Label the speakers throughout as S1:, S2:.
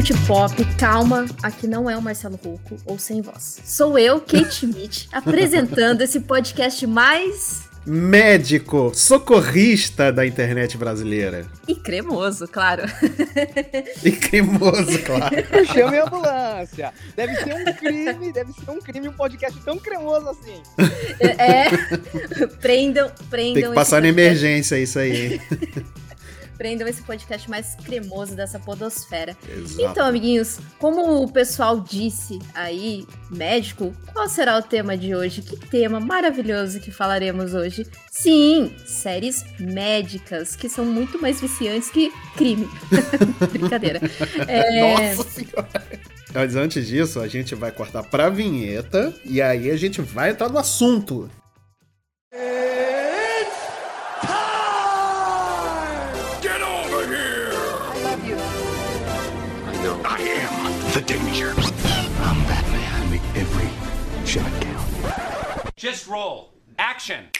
S1: multipop, calma, aqui não é o Marcelo Rocco ou sem voz. Sou eu, Kate Schmidt, apresentando esse podcast mais
S2: médico, socorrista da internet brasileira.
S1: E cremoso, claro.
S2: E cremoso, claro.
S3: Chame a ambulância. Deve ser um crime, deve ser um crime um podcast tão cremoso assim.
S1: É, é. prendam, prendam.
S2: Tem que passar na emergência isso aí
S1: surpreendam esse podcast mais cremoso dessa podosfera. Exato. Então, amiguinhos, como o pessoal disse aí, médico, qual será o tema de hoje? Que tema maravilhoso que falaremos hoje? Sim, séries médicas, que são muito mais viciantes que crime. Brincadeira.
S2: É... Nossa senhora! Mas antes disso, a gente vai cortar pra vinheta e aí a gente vai entrar no assunto.
S1: Just roll. Action.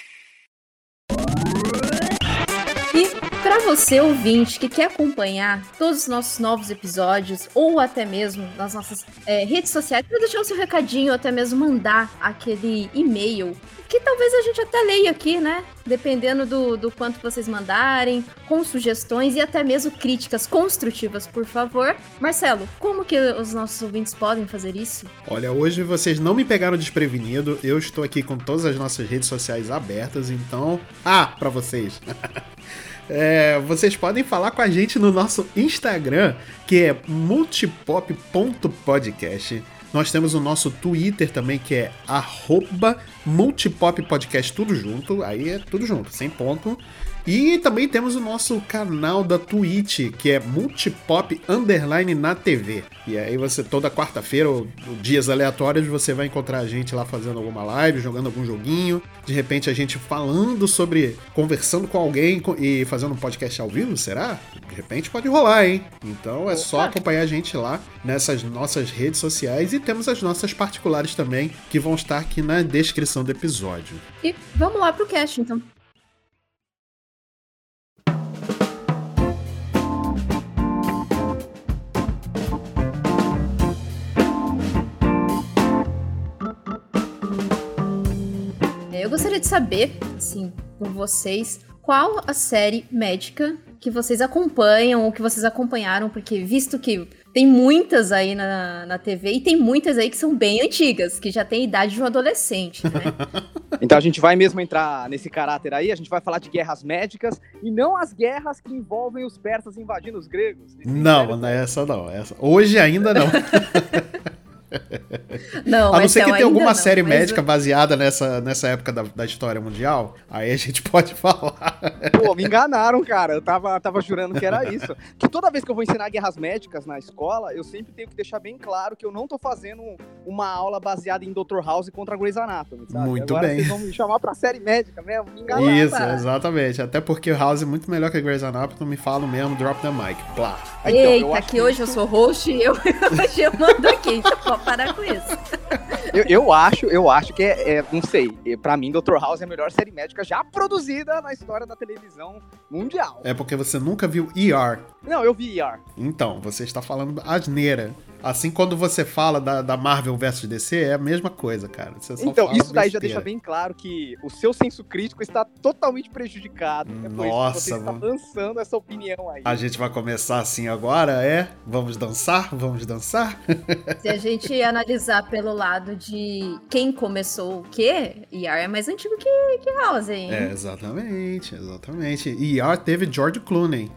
S1: Para você ouvinte que quer acompanhar todos os nossos novos episódios ou até mesmo nas nossas é, redes sociais, para deixar o seu recadinho até mesmo mandar aquele e-mail que talvez a gente até leia aqui, né? Dependendo do, do quanto vocês mandarem, com sugestões e até mesmo críticas construtivas, por favor. Marcelo, como que os nossos ouvintes podem fazer isso?
S2: Olha, hoje vocês não me pegaram desprevenido. Eu estou aqui com todas as nossas redes sociais abertas, então. Ah, para vocês! É, vocês podem falar com a gente no nosso Instagram, que é multipop.podcast. Nós temos o nosso Twitter também, que é multipoppodcast, tudo junto. Aí é tudo junto, sem ponto. E também temos o nosso canal da Twitch, que é Multipop Underline na TV. E aí você, toda quarta-feira, ou, ou, dias aleatórios, você vai encontrar a gente lá fazendo alguma live, jogando algum joguinho. De repente a gente falando sobre, conversando com alguém e fazendo um podcast ao vivo, será? De repente pode rolar, hein? Então é só acompanhar a gente lá nessas nossas redes sociais e temos as nossas particulares também, que vão estar aqui na descrição do episódio.
S1: E vamos lá pro cast, então. Eu gostaria de saber, assim, por vocês, qual a série médica que vocês acompanham ou que vocês acompanharam, porque visto que tem muitas aí na, na TV e tem muitas aí que são bem antigas, que já tem idade de um adolescente, né?
S3: então a gente vai mesmo entrar nesse caráter aí, a gente vai falar de guerras médicas e não as guerras que envolvem os persas invadindo os gregos.
S2: Não, não é essa não. Essa... Hoje ainda não.
S1: Não,
S2: a não ser que tenha alguma
S1: não,
S2: série médica baseada nessa, nessa época da, da história mundial, aí a gente pode falar.
S3: Pô, me enganaram, cara. Eu tava, tava jurando que era isso. Que toda vez que eu vou ensinar guerras médicas na escola, eu sempre tenho que deixar bem claro que eu não tô fazendo uma aula baseada em Dr. House contra Grey's Anatomy, sabe?
S2: Muito
S3: Agora
S2: bem.
S3: Vocês vão me chamar pra série médica mesmo? Me enganaram.
S2: Isso, exatamente. Até porque House é muito melhor que Grey's Anatomy, me falo mesmo, drop the mic. Plá.
S1: Então, Eita, que, que hoje eu sou host e eu, hoje eu mando aqui. Pode parar com isso.
S3: Eu, eu, acho, eu acho que é, é não sei, para mim Dr. House é a melhor série médica já produzida na história da televisão mundial.
S2: É porque você nunca viu ER.
S3: Não, eu vi ER.
S2: Então, você está falando asneira. Assim, quando você fala da, da Marvel versus DC, é a mesma coisa, cara.
S3: então, isso daí já deixa bem claro que o seu senso crítico está totalmente prejudicado.
S2: É Nossa,
S3: você está lançando essa opinião aí.
S2: A gente vai começar assim agora, é? Vamos dançar? Vamos dançar?
S1: Se a gente analisar pelo lado de quem começou o quê, ER é mais antigo que, que House, hein?
S2: É, exatamente, exatamente. ER teve George Clooney.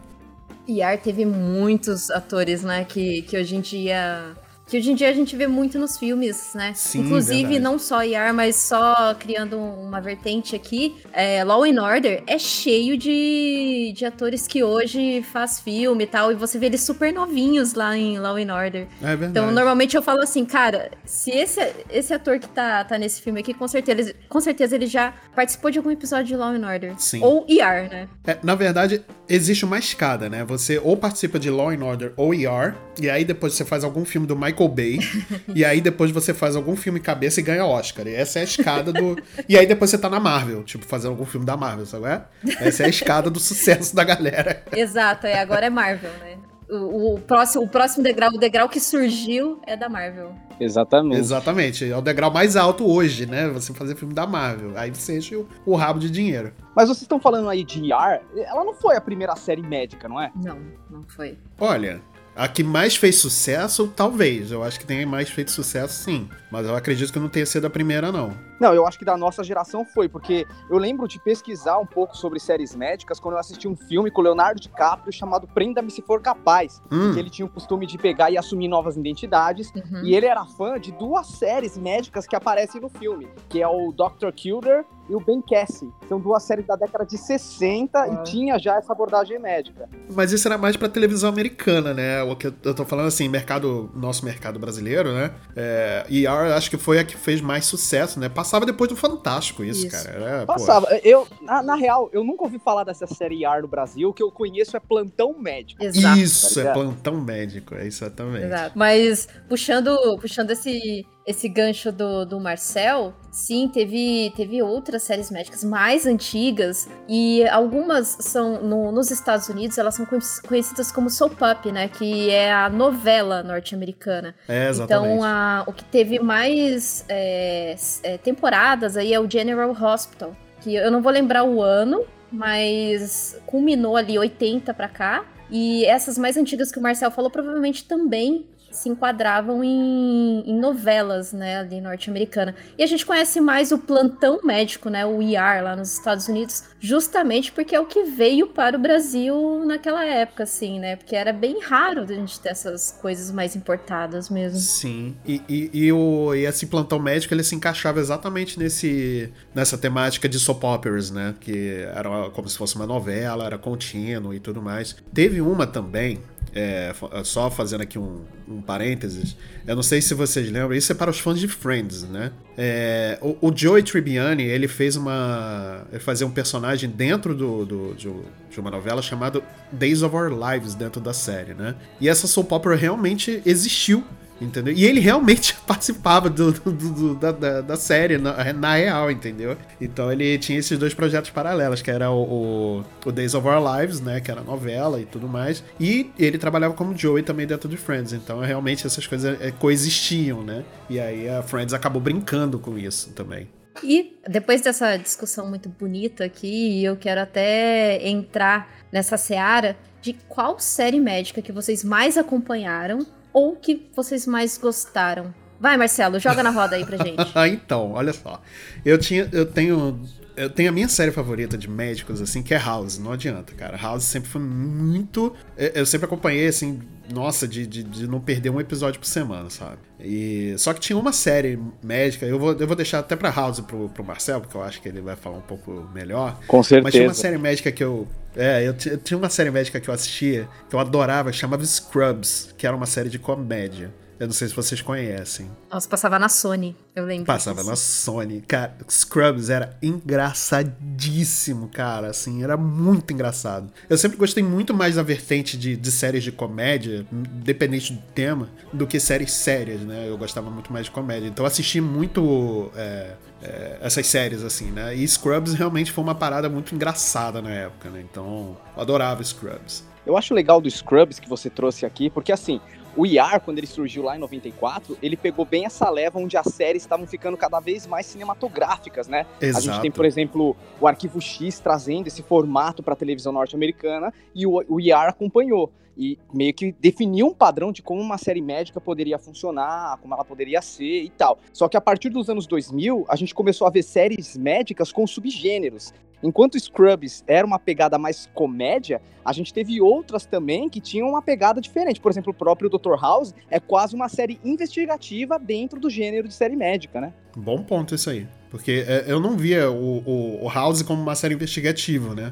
S1: ER teve muitos atores, né, que, que hoje em dia que hoje em dia a gente vê muito nos filmes, né?
S2: Sim,
S1: Inclusive,
S2: verdade.
S1: não só IAR, mas só criando uma vertente aqui, é, Law and Order é cheio de, de atores que hoje faz filme e tal, e você vê eles super novinhos lá em Law and Order.
S2: É verdade.
S1: Então, normalmente eu falo assim, cara, se esse, esse ator que tá, tá nesse filme aqui, com certeza, com certeza ele já participou de algum episódio de Law and Order.
S2: Sim.
S1: Ou IAR, né?
S2: É, na verdade, existe uma escada, né? Você ou participa de Law and Order ou ER, e aí depois você faz algum filme do Michael Bay, e aí depois você faz algum filme cabeça e ganha Oscar. E essa é a escada do. E aí depois você tá na Marvel, tipo, fazendo algum filme da Marvel, sabe? É? Essa é a escada do sucesso da galera.
S1: Exato, é, agora é Marvel, né? o, o, próximo, o próximo degrau, o degrau que surgiu é da Marvel.
S3: Exatamente.
S2: Exatamente. É o degrau mais alto hoje, né? Você fazer filme da Marvel. Aí você enche o, o rabo de dinheiro.
S3: Mas vocês estão falando aí de ER, ela não foi a primeira série médica, não é?
S1: Não, não foi.
S2: Olha, a que mais fez sucesso, talvez. Eu acho que tem mais feito sucesso, sim. Mas eu acredito que não tenha sido a primeira, não.
S3: Não, eu acho que da nossa geração foi, porque eu lembro de pesquisar um pouco sobre séries médicas quando eu assisti um filme com Leonardo DiCaprio chamado Prenda-me Se For Capaz.
S2: Hum.
S3: Que ele tinha o costume de pegar e assumir novas identidades.
S1: Uhum.
S3: E ele era fã de duas séries médicas que aparecem no filme, que é o Dr. Kilder e o Ben Cassie. São duas séries da década de 60
S1: Ah.
S3: e tinha já essa abordagem médica.
S2: Mas isso era mais pra televisão americana, né? O que eu- tô falando assim, mercado, nosso mercado brasileiro, né? É, ER acho que foi a que fez mais sucesso, né? Passava depois do Fantástico isso,
S1: Isso.
S2: cara. Era, pô,
S3: Passava. Eu, na, na real, eu nunca ouvi falar dessa série ER no Brasil. O que eu conheço é Plantão Médico.
S1: Exato.
S2: Isso,
S3: tá
S2: é plantão médico, é exatamente.
S1: Exato. Mas puxando, puxando esse, esse gancho do, do Marcel, sim, teve, teve outras séries médicas mais antigas e algumas são no- nos Estados Unidos elas são conhec- conhecidas como soap up, né? Que é a novela norte-americana.
S2: É, exatamente.
S1: Então a- o que teve mais é, é, temporadas aí é o General Hospital, que eu não vou lembrar o ano, mas culminou ali 80 pra cá. E essas mais antigas que o Marcel falou provavelmente também se enquadravam em, em novelas, né, ali norte-americana. E a gente conhece mais o plantão médico, né, o ER lá nos Estados Unidos, justamente porque é o que veio para o Brasil naquela época, assim, né, porque era bem raro a gente ter essas coisas mais importadas mesmo.
S2: Sim, e, e, e o, e esse plantão médico ele se encaixava exatamente nesse, nessa temática de soap operas, né? Que era como se fosse uma novela, era contínuo e tudo mais. Teve uma também, é, só fazendo aqui um, um parênteses, eu não sei se vocês lembram, isso é para os fãs de Friends, né? É, o, o Joey Tribbiani, ele fez uma. Ele fazia um personagem dentro do, do- de, de uma novela chamada Days of Our Lives, dentro da série, né? E essa soap opera realmente existiu. Entendeu? E ele realmente participava do, do- do- da, da, da série, na, na real, entendeu? Então ele tinha esses dois projetos paralelos, que era o, o, o Days of Our Lives, né? Que era novela e tudo mais. E ele trabalhava como Joey também dentro de Friends. Então realmente essas coisas é, coexistiam, né? E aí a Friends acabou brincando com isso também.
S1: E depois dessa discussão muito bonita aqui, eu quero até entrar nessa seara de qual série médica que vocês mais acompanharam ou que vocês mais gostaram. Vai, Marcelo, joga na roda aí pra gente.
S2: Ah, então, olha só. Eu tinha, eu tenho, eu tenho a minha série favorita de médicos assim, que é House. Não adianta, cara. House sempre foi muito, eu sempre acompanhei assim, nossa, de, de, de não perder um episódio por semana, sabe? E só que tinha uma série médica. Eu vou, eu vou deixar até pra House pro, pro Marcelo, porque eu acho que ele vai falar um pouco melhor.
S3: Com
S2: Mas tinha uma
S3: certeza.
S2: série médica que eu. É, eu tinha uma série médica que eu assistia, que eu adorava, que chamava Scrubs, que era uma série de comédia. Eu não sei se vocês conhecem.
S1: Nossa, passava na Sony, eu lembro.
S2: Passava
S1: disso.
S2: na Sony. Cara, Scrubs era engraçadíssimo, cara. Assim, era muito engraçado. Eu sempre gostei muito mais da vertente de, de séries de comédia, independente do tema, do que séries sérias, né? Eu gostava muito mais de comédia. Então eu assisti muito é, é, essas séries, assim, né? E Scrubs realmente foi uma parada muito engraçada na época, né? Então eu adorava Scrubs.
S3: Eu acho legal do Scrubs que você trouxe aqui, porque assim, o IAR, quando ele surgiu lá em 94, ele pegou bem essa leva onde as séries estavam ficando cada vez mais cinematográficas, né?
S2: Exato.
S3: A gente tem, por exemplo, o Arquivo X trazendo esse formato para a televisão norte-americana e o, o IAR acompanhou. E meio que definiu um padrão de como uma série médica poderia funcionar, como ela poderia ser e tal. Só que a partir dos anos 2000, a gente começou a ver séries médicas com subgêneros. Enquanto Scrubs era uma pegada mais comédia, a gente teve outras também que tinham uma pegada diferente. Por exemplo, o próprio Dr. House é quase uma série investigativa dentro do gênero de série médica, né?
S2: Bom ponto isso aí. Porque é, eu não via o, o, o House como uma série investigativa, né?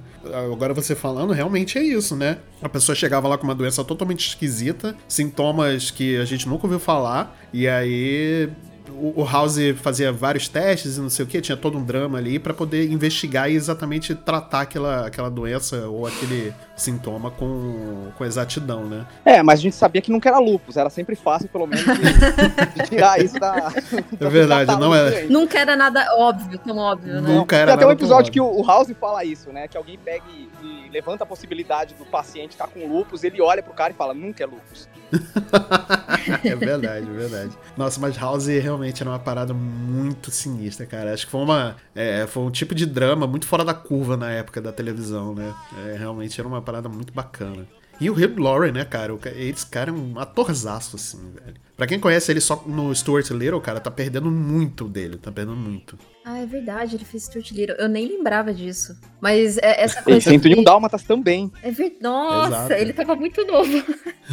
S2: Agora você falando, realmente é isso, né? A pessoa chegava lá com uma doença totalmente esquisita, sintomas que a gente nunca ouviu falar, e aí o, o House fazia vários testes e não sei o que, tinha todo um drama ali para poder investigar e exatamente tratar aquela, aquela doença ou aquele sintoma com, com exatidão, né?
S3: É, mas a gente sabia que nunca era lupus, era sempre fácil, pelo menos, de, de tirar isso da.
S2: É verdade, não é.
S1: Nunca era nada óbvio, tão óbvio, né?
S2: Nunca era
S3: Tem até um episódio que o o House fala isso, né? Que alguém pega e, e levanta a possibilidade do paciente estar com lupus, ele olha pro cara e fala, nunca é lupus.
S2: é verdade, é verdade. Nossa, mas House realmente era uma parada muito sinistra, cara. Acho que foi uma. é, foi um tipo de drama muito fora da curva na época da televisão, né? É, realmente era uma parada muito bacana. E o Hugh Laurie, né, cara? Esse cara é um atorzaço, assim, velho. Pra quem conhece ele só no Stuart Little, cara, tá perdendo muito dele, tá perdendo muito.
S1: Ah, é verdade, ele fez Stuart Little. Eu nem lembrava disso. Mas é, essa coisa.
S3: 101
S1: que-
S3: Dálmatas também.
S1: É verdade. Nossa,
S2: Exato.
S1: ele tava muito novo.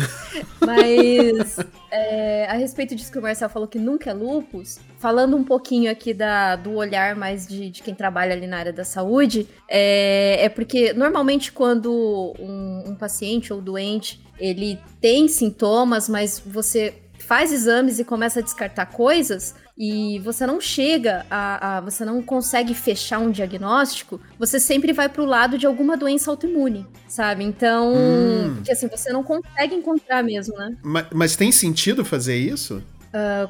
S1: Mas é, a respeito disso que o Marcel falou que nunca é lupus, falando um pouquinho aqui da, do olhar mais de, de quem trabalha ali na área da saúde, é, é porque normalmente quando um, um paciente ou doente ele tem sintomas, mas você faz exames e começa a descartar coisas e você não chega a, a- você não consegue fechar um diagnóstico, você sempre vai pro lado de alguma doença autoimune, sabe? Então,
S2: Hum.
S1: porque assim, você não consegue encontrar mesmo, né?
S2: Mas, mas tem sentido fazer isso?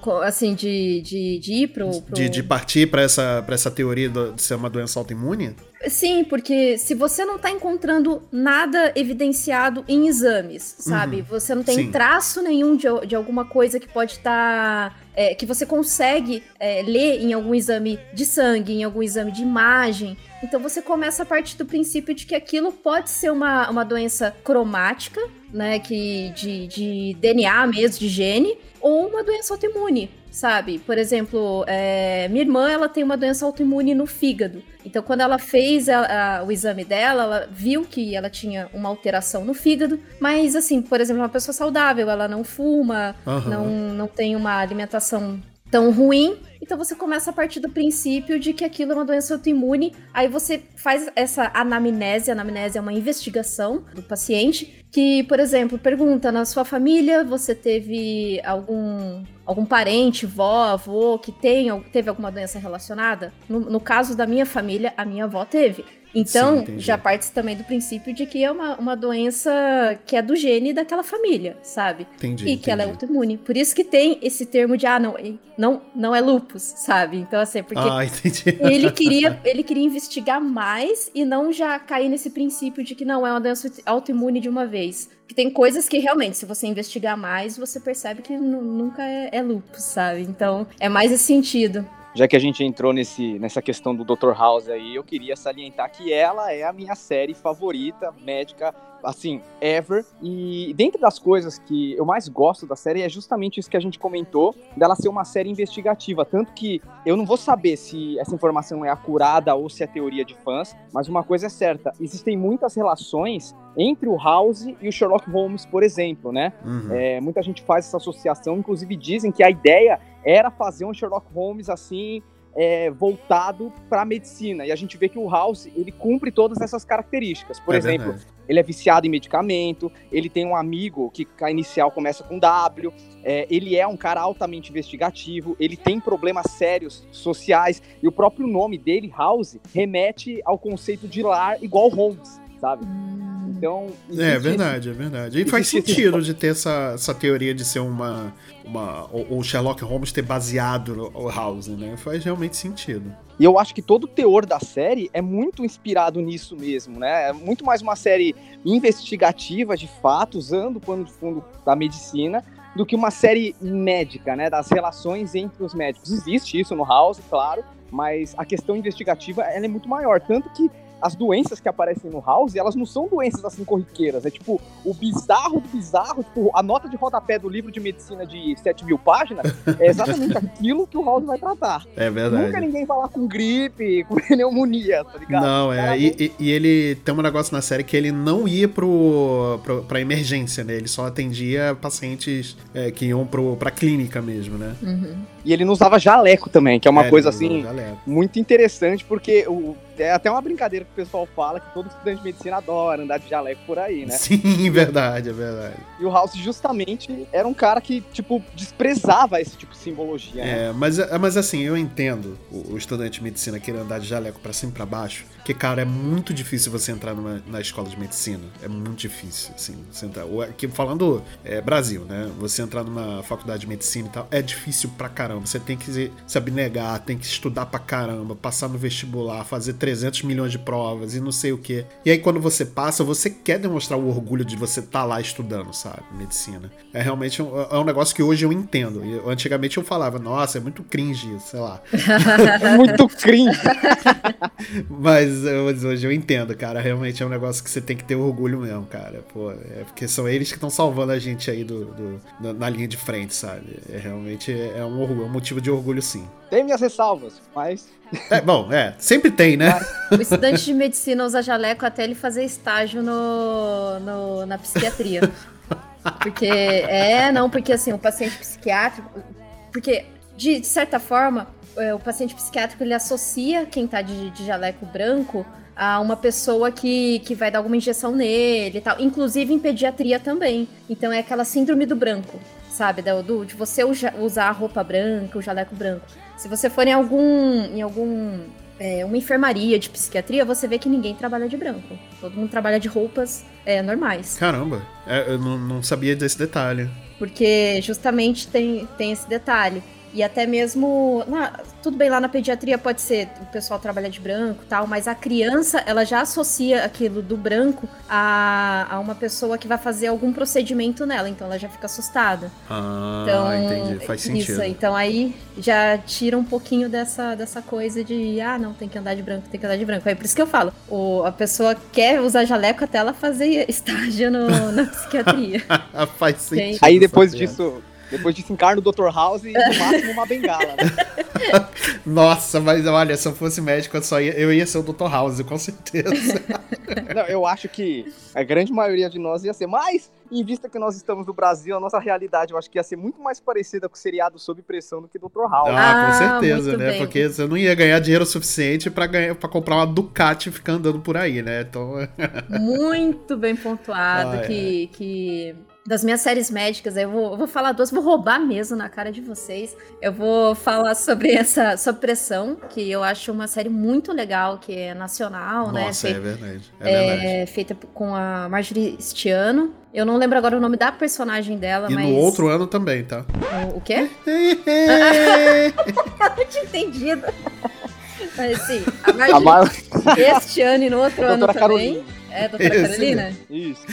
S1: Co- assim, de, de, de ir pro. pro...
S2: De, de partir pra essa, pra essa teoria do- de ser uma doença autoimune?
S1: Sim, porque se você não tá encontrando nada evidenciado em exames, sabe? Você não tem
S2: Sim.
S1: traço nenhum de, de alguma coisa que pode estar. que você consegue é, ler em algum exame de sangue, em algum exame de imagem. Então você começa a partir do princípio de que aquilo pode ser uma, uma doença cromática, né? Que, de, de DNA mesmo, de gene, ou uma doença autoimune, sabe? Por exemplo, é, minha irmã ela tem uma doença autoimune no fígado. Então, quando ela fez a- a- o exame dela, ela viu que ela tinha uma alteração no fígado. Mas, assim, por exemplo, uma pessoa saudável, ela não fuma,
S2: Aham.
S1: não, não tem uma alimentação tão ruim. Então você começa a partir do princípio de que aquilo é uma doença autoimune. Aí você faz essa anamnese. A anamnese é uma investigação do paciente. Que, por exemplo, pergunta na sua família, você teve algum algum parente, vó, avô que tem, teve alguma doença relacionada? No, no caso da minha família, a minha avó teve.
S2: Sim,
S1: Então,
S2: entendi.
S1: já parte também do princípio de que é uma, uma doença que é do gene daquela família, sabe?
S2: Entendi.
S1: E que ela é autoimune. Por isso que tem esse termo de, ah, não, não, não é lupus, sabe? Então, assim, porque
S2: Ah, entendi.
S1: ele queria, ele queria investigar mais e não já cair nesse princípio de que não é uma doença autoimune de uma vez. Que tem coisas que realmente, se você investigar mais, você percebe que nu- nunca é, é lupus, sabe? Então, é mais esse sentido.
S3: Já que a gente entrou nesse, nessa questão do Dr. House aí, eu queria salientar que ela é a minha série favorita, médica, assim, ever. E dentre das coisas que eu mais gosto da série é justamente isso que a gente comentou, dela ser uma série investigativa. Tanto que eu não vou saber se essa informação é acurada ou se é teoria de fãs, mas uma coisa é certa: existem muitas relações entre o House e o Sherlock Holmes, por exemplo, né?
S2: Uhum.
S3: É, muita gente faz essa associação, inclusive dizem que a ideia era fazer um Sherlock Holmes assim é, voltado para a medicina. E a gente vê que o House ele cumpre todas essas características. Por
S2: É
S3: exemplo,
S2: verdade.
S3: Ele é viciado em medicamento, ele tem um amigo que a inicial começa com W, é, ele é um cara altamente investigativo, ele tem problemas sérios sociais e o próprio nome dele, House, remete ao conceito de lar igual Holmes, sabe? Então,
S2: É
S3: existe
S2: verdade, é verdade. E faz
S3: existe
S2: sentido de ter essa, essa teoria de ser uma. uma o, o Sherlock Holmes ter baseado no- o House, né? Faz realmente sentido.
S3: E eu acho que todo o teor da série é muito inspirado nisso mesmo, né? É muito mais uma série investigativa, de fato, usando o pano de fundo da medicina, do que uma série médica, né? Das relações entre os médicos. Existe isso no House, claro, mas a questão investigativa ela é muito maior. Tanto que as doenças que aparecem no House, elas não são doenças assim corriqueiras. É tipo, o bizarro do bizarro, tipo, a nota de rodapé do livro de medicina de 7 mil páginas é exatamente aquilo que o House vai tratar.
S2: É verdade.
S3: Nunca ninguém vai lá com gripe, com pneumonia, tá ligado?
S2: Não, é. E, e- e ele tem um negócio na série que ele não ia pro, pro, pra emergência, né? Ele só atendia pacientes é, que iam pro, pra clínica mesmo, né?
S1: Uhum.
S3: E ele não usava jaleco também, que é uma
S2: É,
S3: coisa assim
S2: jaleco.
S3: muito interessante, porque o, é até uma brincadeira que o pessoal fala que todo estudante de medicina adora andar de jaleco por aí, né?
S2: Sim, verdade, é verdade.
S3: E o House justamente era um cara que, tipo, desprezava esse tipo de simbologia. né?
S2: É, mas, mas assim, eu entendo o, o estudante de medicina querer andar de jaleco pra cima e pra baixo, porque, cara, é muito difícil você entrar numa, na escola de medicina. É muito difícil, assim, você entrar. Aqui, falando é, Brasil, né? Você entrar numa faculdade de medicina e tal, é difícil pra caramba. Você tem que se, abnegar, tem que estudar pra caramba, passar no vestibular, fazer 300 milhões de provas e não sei o quê. E aí, quando você passa, você quer demonstrar o orgulho de você estar lá estudando, sabe? Medicina. É realmente um, é um negócio que hoje eu entendo. Eu- antigamente eu falava, nossa, é muito cringe, sei lá.
S3: É muito cringe.
S2: Mas, eu- mas hoje eu entendo, cara. Realmente é um negócio que você tem que ter orgulho mesmo, cara. Pô, é porque são eles que estão salvando a gente aí do, do- na, na linha de frente, sabe? É realmente é um orgulho, é um motivo de orgulho, sim.
S3: Tem minhas ressalvas, mas
S2: É, bom, é, sempre tem, né?
S1: O estudante de medicina usa jaleco até ele fazer estágio no, no- na psiquiatria. Porque, é, não, porque assim, o paciente psiquiátrico. Porque, de, de certa forma, é, o paciente psiquiátrico ele associa quem tá de, de jaleco branco a uma pessoa que, que vai dar alguma injeção nele e tal. Inclusive em pediatria também. Então é aquela síndrome do branco, sabe? Do, do- de você usar a roupa branca, o jaleco branco. Se você for em algum. em algum. é, uma enfermaria de psiquiatria, você vê que ninguém trabalha de branco. Todo mundo trabalha de roupas é, normais.
S2: Caramba, é, eu não, não sabia desse detalhe.
S1: Porque justamente tem, tem esse detalhe. E até mesmo. na- tudo bem, lá na pediatria pode ser o pessoal trabalha de branco e tal, mas a criança, ela já associa aquilo do branco a, a uma pessoa que vai fazer algum procedimento nela, então ela já fica assustada.
S2: Ah,
S1: Então,
S2: entendi. Faz sentido.
S1: Isso, então aí já tira um pouquinho dessa, dessa coisa de, ah, não, tem que andar de branco, tem que andar de branco. Aí por isso que eu falo, o, a pessoa quer usar jaleco até ela fazer estágio no- na psiquiatria.
S2: Faz sentido.
S3: aí depois disso, depois disso encarna o Dr. House e no máximo uma bengala, né?
S2: Nossa, mas olha, se eu fosse médico, eu, só ia, eu ia ser o Dr. House, com certeza.
S3: Não, eu acho que a grande maioria de nós ia ser, mas em vista que nós estamos no Brasil, a nossa realidade eu acho que ia ser muito mais parecida com o seriado Sob Pressão do que Dr. House.
S2: Ah, com
S1: Ah,
S2: certeza,
S1: muito
S2: né?
S1: bem.
S2: Porque você não ia ganhar dinheiro suficiente pra, ganhar, pra comprar uma Ducati e ficar andando por aí, né? Então,
S1: Muito bem pontuado
S2: Ah, é.
S1: que, que das minhas séries médicas, eu vou, eu vou falar duas, vou roubar mesmo na cara de vocês. Eu vou falar sobre essa sobre pressão, que eu acho uma série muito legal, que é nacional, né?
S2: nossa, é
S1: Feita-
S2: verdade. É, verdade.
S1: é, feita com a Marjorie Stiano. Eu não lembro agora o nome da personagem dela,
S2: E
S1: mas.
S2: no outro ano também, tá?
S1: O, o quê? não tinha entendido. Mas sim, a
S3: A
S1: Marjorie
S3: Mar...
S1: este ano e no outro ano também.
S3: Carolina.
S1: É, doutora
S2: Esse
S1: Carolina?
S3: Isso.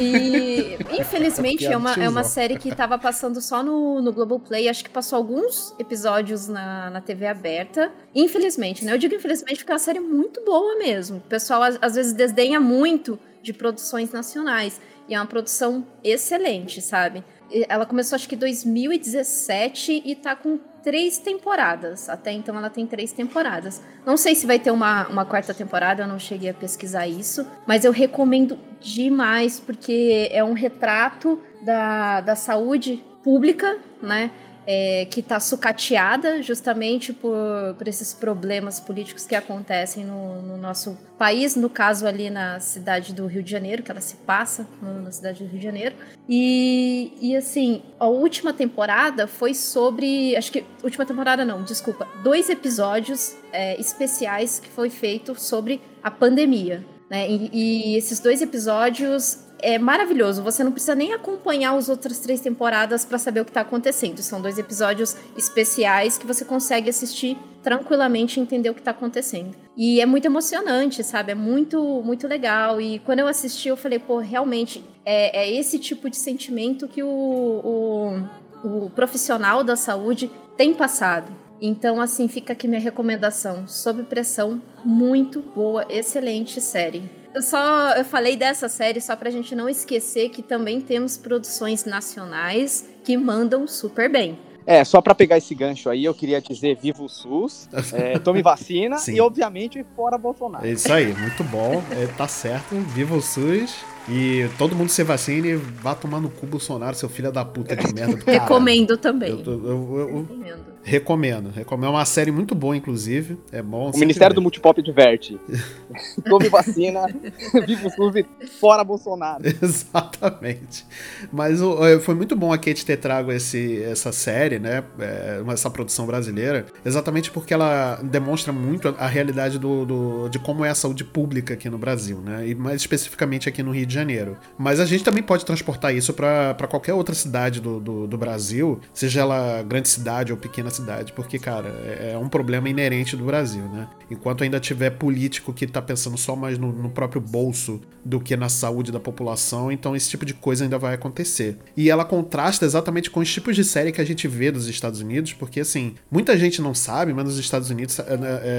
S1: E infelizmente é uma, é uma série que tava passando só no, no Globoplay. Acho que passou alguns episódios na, na TV aberta. Infelizmente, né? Eu digo infelizmente porque é uma série muito boa mesmo. O pessoal às, às vezes desdenha muito de produções nacionais. E é uma produção excelente, sabe? Ela começou acho que em 2017 e tá com três temporadas. Até então ela tem três temporadas. Não sei se vai ter uma, uma quarta temporada, eu não cheguei a pesquisar isso. Mas eu recomendo demais, porque é um retrato da, da saúde pública, né? É, que está sucateada justamente por, por esses problemas políticos que acontecem no, no nosso país, no caso ali na cidade do Rio de Janeiro, que ela se passa na cidade do Rio de Janeiro. E, e assim, a última temporada foi sobre. Acho que. Última temporada não, desculpa. Dois episódios é, especiais que foi feito sobre a pandemia. Né? E, e esses dois episódios é maravilhoso. Você não precisa nem acompanhar as outras três temporadas para saber o que tá acontecendo. São dois episódios especiais que você consegue assistir tranquilamente e entender o que tá acontecendo. E é muito emocionante, sabe? É muito, muito legal. E quando eu assisti, eu falei, pô, realmente é, é esse tipo de sentimento que o, o, o profissional da saúde tem passado. Então, assim, fica aqui minha recomendação. Sob pressão, muito boa, excelente série. Eu só eu falei dessa série só pra gente não esquecer que também temos produções nacionais que mandam super bem.
S3: É, só pra pegar esse gancho aí, eu queria dizer viva o SUS, é, tome vacina
S2: Sim.
S3: e, obviamente, fora Bolsonaro.
S2: É isso aí, muito bom. É, tá certo. Viva o SUS. E todo mundo se vacine e vá tomar no cu Bolsonaro, seu filho da puta de merda do.
S1: Recomendo também.
S2: Eu, eu- eu- eu-
S1: Recomendo.
S2: Recomendo. Recomendo. É uma série muito boa, inclusive. É bom.
S3: O Ministério do Multipop diverte. Tome vacina, viva o fora Bolsonaro.
S2: Exatamente. Mas foi muito bom a Kate ter trago esse, essa série, né? É, essa produção brasileira. Exatamente porque ela demonstra muito a, a realidade do, do, de como é a saúde pública aqui no Brasil, né? E mais especificamente aqui no Rio de Janeiro. Mas a gente também pode transportar isso para qualquer outra cidade do, do, do Brasil, seja ela grande cidade ou pequena cidade, porque, cara, é, é um problema inerente do Brasil, né? Enquanto ainda tiver político que tá pensando só mais no, no, próprio bolso do que na saúde da população, então esse tipo de coisa ainda vai acontecer. E ela contrasta exatamente com os tipos de série que a gente vê dos Estados Unidos, porque, assim, muita gente não sabe, mas nos Estados Unidos é,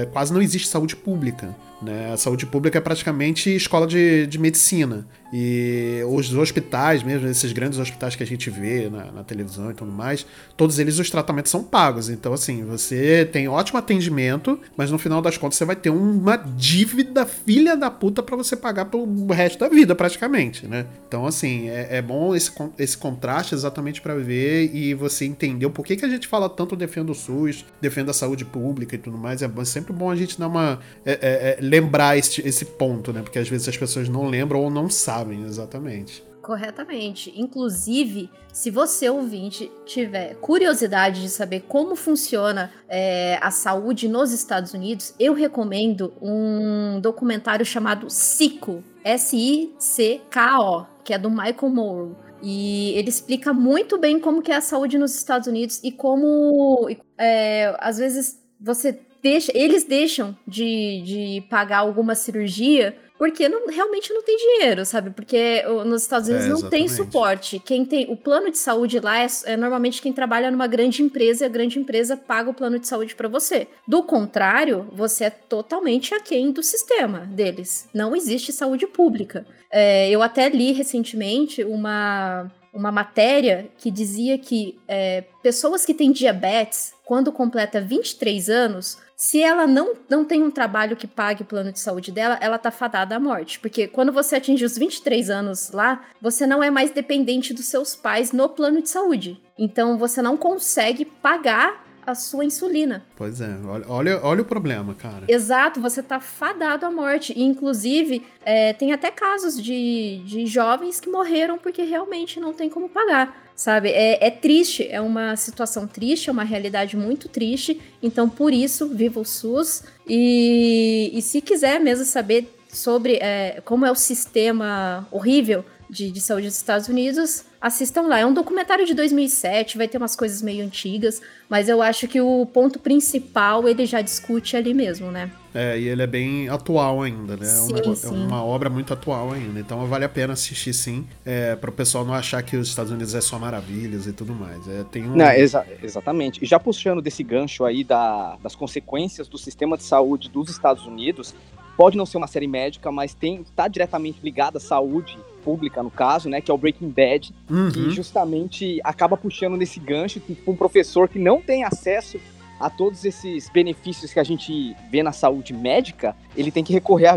S2: é, quase não existe saúde pública. Né? A saúde pública é praticamente escola de, de medicina. E os hospitais, mesmo esses grandes hospitais que a gente vê na, na, televisão e tudo mais, todos eles os tratamentos são pagos. Então, assim, você tem ótimo atendimento, mas no final das contas você vai ter uma dívida filha da puta para você pagar pelo resto da vida, praticamente, né? Então, assim, é, é bom esse, esse contraste exatamente para ver e você entender o porquê que a gente fala tanto defendo o SUS, defendo a saúde pública e tudo mais. É sempre bom a gente dar uma. É, é, é lembrar esse, esse ponto, né? Porque às vezes as pessoas não lembram ou não sabem exatamente.
S1: Corretamente. Inclusive, se você ouvinte tiver curiosidade de saber como funciona é, a saúde nos Estados Unidos, eu recomendo um documentário chamado SICO, S-I-C-K-O, que é do Michael Moore. E ele explica muito bem como que é a saúde nos Estados Unidos e como, é, às vezes, você deixa, eles deixam de, de pagar alguma cirurgia porque não, realmente não tem dinheiro, sabe? Porque nos Estados Unidos é, não tem suporte. Quem tem o plano de saúde lá é, é, normalmente quem trabalha numa grande empresa e a grande empresa paga o plano de saúde para você. Do contrário, você é totalmente aquém do sistema deles. Não existe saúde pública. É, eu até li recentemente uma uma matéria que dizia que é, pessoas que têm diabetes, quando completa 23 anos, se ela não, não tem um trabalho que pague o plano de saúde dela, ela tá fadada à morte. Porque quando você atinge os 23 anos lá, você não é mais dependente dos seus pais no plano de saúde. Então você não consegue pagar a sua insulina.
S2: Pois é, olha, olha, olha o problema, cara.
S1: Exato, você tá fadado à morte. E, inclusive, é, tem até casos de, de jovens que morreram porque realmente não tem como pagar sabe? É, é, triste, é uma situação triste, é uma realidade muito triste. Então, por isso, viva o SUS. E, e se quiser mesmo saber sobre é, como é o sistema horrível de, de saúde dos Estados Unidos, assistam lá. É um documentário de 2007, vai ter umas coisas meio antigas, mas eu acho que o ponto principal ele já discute ali mesmo, né?
S2: É, e ele é bem atual ainda, né?
S1: Sim,
S2: é,
S1: uma, sim.
S2: é uma obra muito atual ainda. Então vale a pena assistir sim, é, para o pessoal não achar que os Estados Unidos é só maravilhas e tudo mais. É, tem um...
S3: não, exa exatamente. E já puxando desse gancho aí da, das consequências do sistema de saúde dos Estados Unidos, pode não ser uma série médica, mas tem está diretamente ligada à saúde pública, no caso, né, que é o Breaking Bad, uhum. que justamente acaba puxando nesse gancho que um professor que não tem acesso a todos esses benefícios que a gente vê na saúde médica, ele tem que recorrer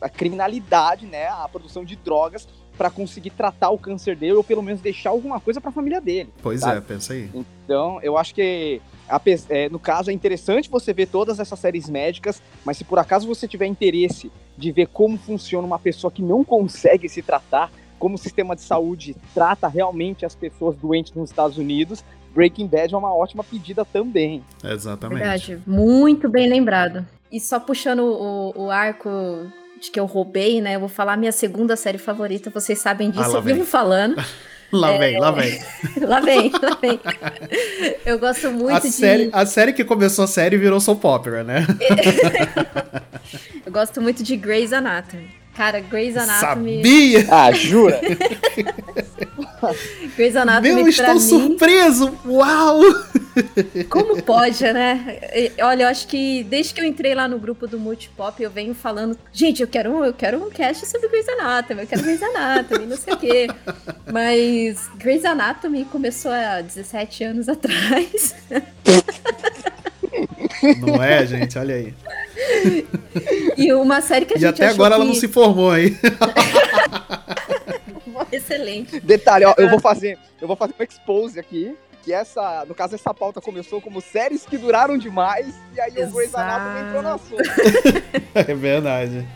S3: à, criminalidade, né, à produção de drogas para conseguir tratar o câncer dele ou pelo menos deixar alguma coisa para a família dele.
S2: Pois sabe? é, pensa aí.
S3: Então, eu acho que é, no caso, é interessante você ver todas essas séries médicas, mas se por acaso você tiver interesse de ver como funciona uma pessoa que não consegue se tratar, como o sistema de saúde trata realmente as pessoas doentes nos Estados Unidos, Breaking Bad é uma ótima pedida também.
S2: Exatamente.
S1: Verdade, muito bem lembrado. E só puxando o, o arco de que eu roubei, né? Eu vou falar minha segunda série favorita, vocês sabem disso, ah, eu vivo falando.
S2: Lá vem, lá vem.
S1: lá vem, lá vem. Eu gosto muito
S2: a
S1: de.
S2: Série, a série que começou a série virou soap opera, né?
S1: eu gosto muito de Grey's Anatomy. Cara, Grey's Anatomy.
S2: Sabia!
S3: Ah, jura?
S1: Grey's Anatomy.
S2: Meu, estou mim... surpreso! Uau!
S1: Como pode, né? Olha, eu acho que desde que eu entrei lá no grupo do Multipop, eu venho falando, gente, eu quero, eu quero um cast sobre Grey's Anatomy, eu quero Grey's Anatomy, não sei o quê. Mas Grey's Anatomy começou há 17 anos atrás.
S2: Não é, gente? Olha aí.
S1: E uma série que a
S2: e
S1: gente
S2: até agora
S1: que...
S2: ela não se formou aí.
S1: Excelente.
S3: Detalhe, ó, eu vou fazer, eu vou fazer um expose aqui que essa, no caso, essa pauta começou como séries que duraram demais, e aí o Grey's Anatomy entrou no assunto.
S2: é verdade.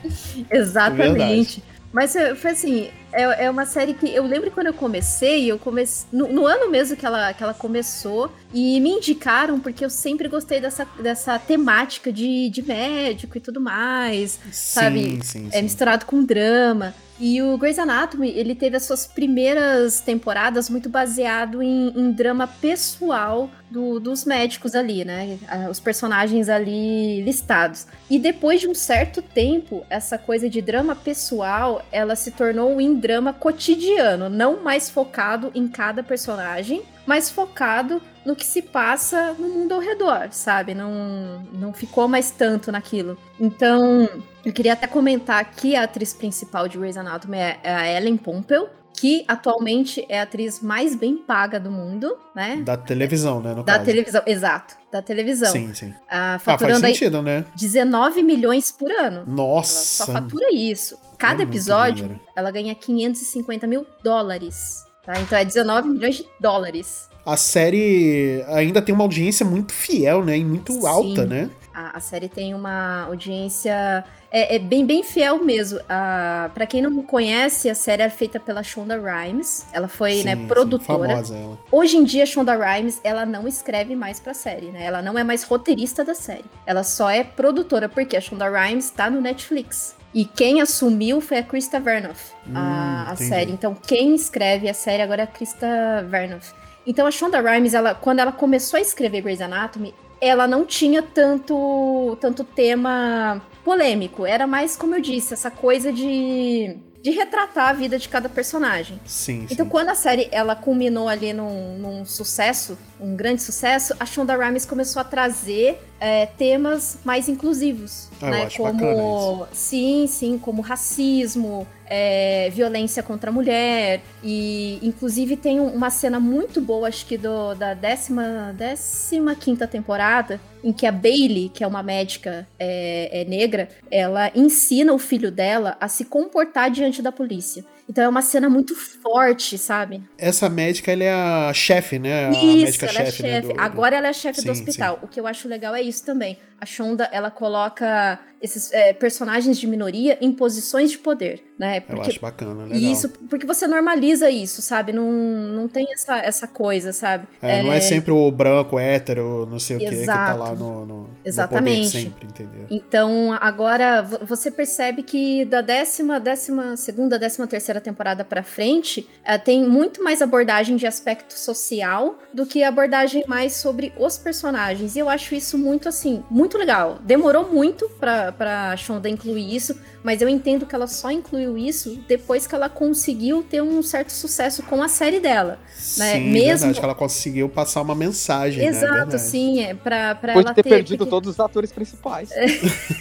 S1: Exatamente. É verdade. Mas foi assim, é, é uma série que eu lembro quando eu comecei, eu comecei. No, no, ano mesmo que ela, que ela começou, e me indicaram porque eu sempre gostei dessa, dessa temática de, de médico e tudo mais. Sim, sabe? Sim, é sim. misturado com drama. E o Grey's Anatomy, ele teve as suas primeiras temporadas muito baseado em, em drama pessoal do, dos médicos ali, né? Os personagens ali listados. E depois de um certo tempo, essa coisa de drama pessoal, ela se tornou em drama cotidiano, não mais focado em cada personagem, mas focado no que se passa no mundo ao redor, sabe? Não, não ficou mais tanto naquilo. Então, eu queria até comentar que a atriz principal de Grey's Anatomy é, é a Ellen Pompeo, que atualmente é a atriz mais bem paga do mundo, né?
S2: Da televisão, né?
S1: da caso. televisão, exato. Da televisão.
S2: Sim, sim.
S1: Ah, faturando ah, faz sentido, né? 19 milhões por ano.
S2: Nossa!
S1: Ela só fatura isso. Cada é episódio, ela ganha 550 mil dólares. Tá? Então é 19 milhões de dólares.
S2: A série ainda tem uma audiência muito fiel, né? E muito Sim. alta, né?
S1: A, a, série tem uma audiência. É, é bem, bem fiel mesmo. Uh, para quem não conhece, a série é feita pela Shonda Rhimes. Ela foi, sim, né, produtora. Sim, famosa ela. Hoje em dia, a Shonda Rhimes, ela não escreve mais pra série, né? Ela não é mais roteirista da série. Ela só é produtora, porque a Shonda Rhimes tá no Netflix. E quem assumiu foi a Krista Vernoff, hum, a, a série. Então, quem escreve a série agora é a Krista Vernoff. Então, a Shonda Rhimes, ela, quando ela começou a escrever Grey's Anatomy, ela não tinha tanto, tanto tema polêmico. Era mais, como eu disse, essa coisa de de retratar a vida de cada personagem.
S2: Sim.
S1: Então,
S2: sim.
S1: quando a série ela culminou ali num, num, sucesso, um grande sucesso, a Shonda Rhimes começou a trazer é, temas mais inclusivos,
S2: ah,
S1: né? como sim, sim, como racismo, é, violência contra a mulher e inclusive tem uma cena muito boa, acho que do, da décima, décima quinta temporada, em que a Bailey, que é uma médica é, é negra, ela ensina o filho dela a se comportar diante da polícia. Então é uma cena muito forte, sabe?
S2: Essa médica, ela é a chefe, né? A
S1: isso, ela é chefe. Né, do, Agora ela é chefe do hospital. Sim. O que eu acho legal é isso também. A Shonda, ela coloca esses é, personagens de minoria em posições de poder, né?
S2: Porque, eu acho bacana, legal.
S1: Isso, porque você normaliza isso, sabe? Não, não tem essa, essa coisa, sabe?
S2: É, é... Não é sempre o branco, hétero, não sei o que, que tá lá no, no
S1: Exatamente.
S2: No sempre, entendeu?
S1: Então, agora, você percebe que da décima, décima segunda, décima terceira temporada pra frente, é, tem muito mais abordagem de aspecto social do que abordagem mais sobre os personagens. E eu acho isso muito, assim, muito legal. Demorou muito pra, pra Shonda incluir isso, mas eu entendo que ela só incluiu isso depois que ela conseguiu ter um certo sucesso com a série dela. Né?
S2: Sim, Mesmo... verdade, que ela conseguiu passar uma mensagem. Né?
S1: Exato, né? sim, é pra, pra
S3: Pode
S1: ela
S3: ter, ter perdido porque... todos os atores principais.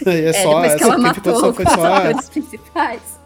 S1: É, é só é, depois que ela matou os atores principais.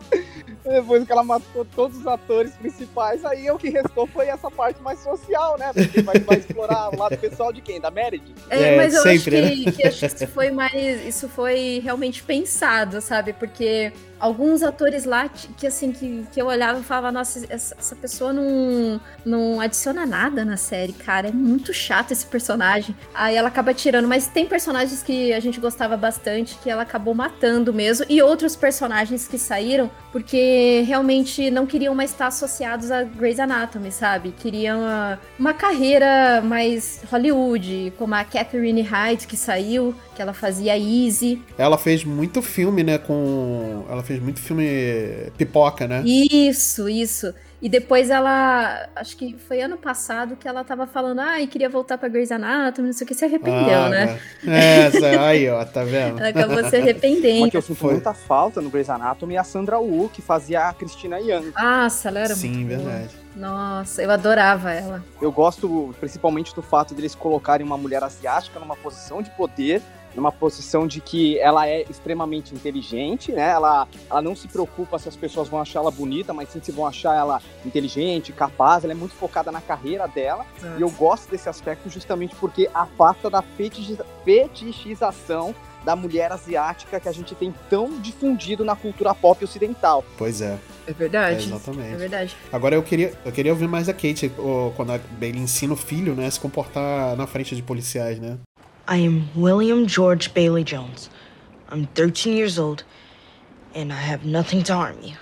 S3: Depois que ela matou todos os atores principais, aí o que restou foi essa parte mais social, né? Porque vai, vai explorar o lado pessoal de quem? Da Meredith?
S1: É, é mas eu sempre, acho que, né? que, acho que isso foi mais. Isso foi realmente pensado, sabe? Porque alguns atores lá que, assim, que, que eu olhava e falava, nossa, essa, essa, pessoa não, não adiciona nada na série, cara. É muito chato esse personagem. Aí ela acaba tirando, mas tem personagens que a gente gostava bastante que ela acabou matando mesmo, e outros personagens que saíram porque realmente não queriam mais estar associados a Grey's Anatomy, sabe? Queriam uma, uma carreira mais Hollywood, como a Catherine Hyde que saiu, que ela fazia Easy.
S2: Ela fez muito filme, né, com... Ela fez muito filme pipoca, né?
S1: Isso, isso. E depois ela, acho que foi ano passado que ela tava falando, ai, ah, queria voltar pra Grey's Anatomy, não sei o que, se arrependeu, ah, né?
S2: É, é aí, ó, tá vendo?
S1: Ela acabou se arrependendo. Uma
S3: que eu sinto muita falta no Grey's Anatomy é a Sandra Wu, que fazia a Christina Young.
S1: Ah, ela era
S2: Sim,
S1: muito
S2: verdade.
S1: Boa. Nossa, eu adorava ela.
S3: Eu gosto principalmente do fato deles colocarem uma mulher asiática numa posição de poder numa posição de que ela é extremamente inteligente, né? Ela, ela não se preocupa se as pessoas vão achar ela bonita, mas sim se vão achar ela inteligente, capaz. Ela é muito focada na carreira dela. E eu gosto desse aspecto justamente porque afasta da fetichização da mulher asiática que a gente tem tão difundido na cultura pop ocidental.
S2: Pois é.
S1: É verdade.
S2: É, exatamente.
S1: É verdade.
S2: Agora eu queria, eu queria ouvir mais da Kate, quando ele ensina o filho, né, a se comportar na frente de policiais, né?
S4: I am William George Bailey Jones. I'm 13 years old, and I have nothing to harm you.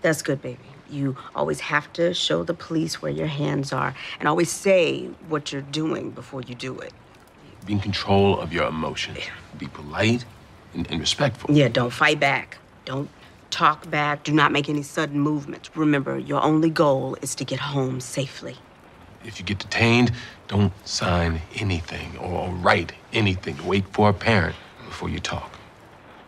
S5: That's good, baby. You always have to show the police where your hands are and always say what you're doing before you do it.
S6: Be in control of your emotions. Be polite and, and respectful.
S5: Yeah, don't fight back. Don't talk back. Do not make any sudden movements. Remember, your only goal is to get home safely.
S6: If you get detained, don't sign anything or write anything. Wait for a parent before you talk.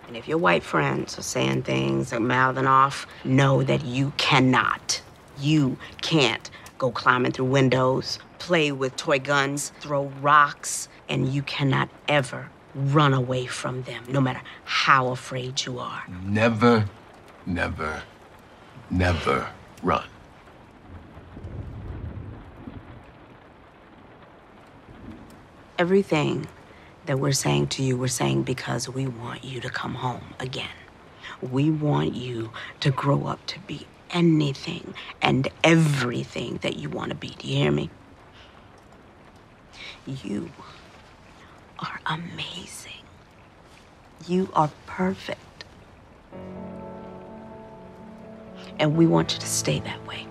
S5: And if your white friends are saying things or mouthing off, know that you cannot. You can't go climbing through windows, play with toy guns, throw rocks, and you cannot ever run away from them, no matter how afraid you are.
S6: Never, never, never run.
S5: Everything that we're saying to you, we're saying because we want you to come home again. We want you to grow up to be anything and everything that you want to be. Do you hear me? You are amazing. You are perfect. And we want you to stay that way.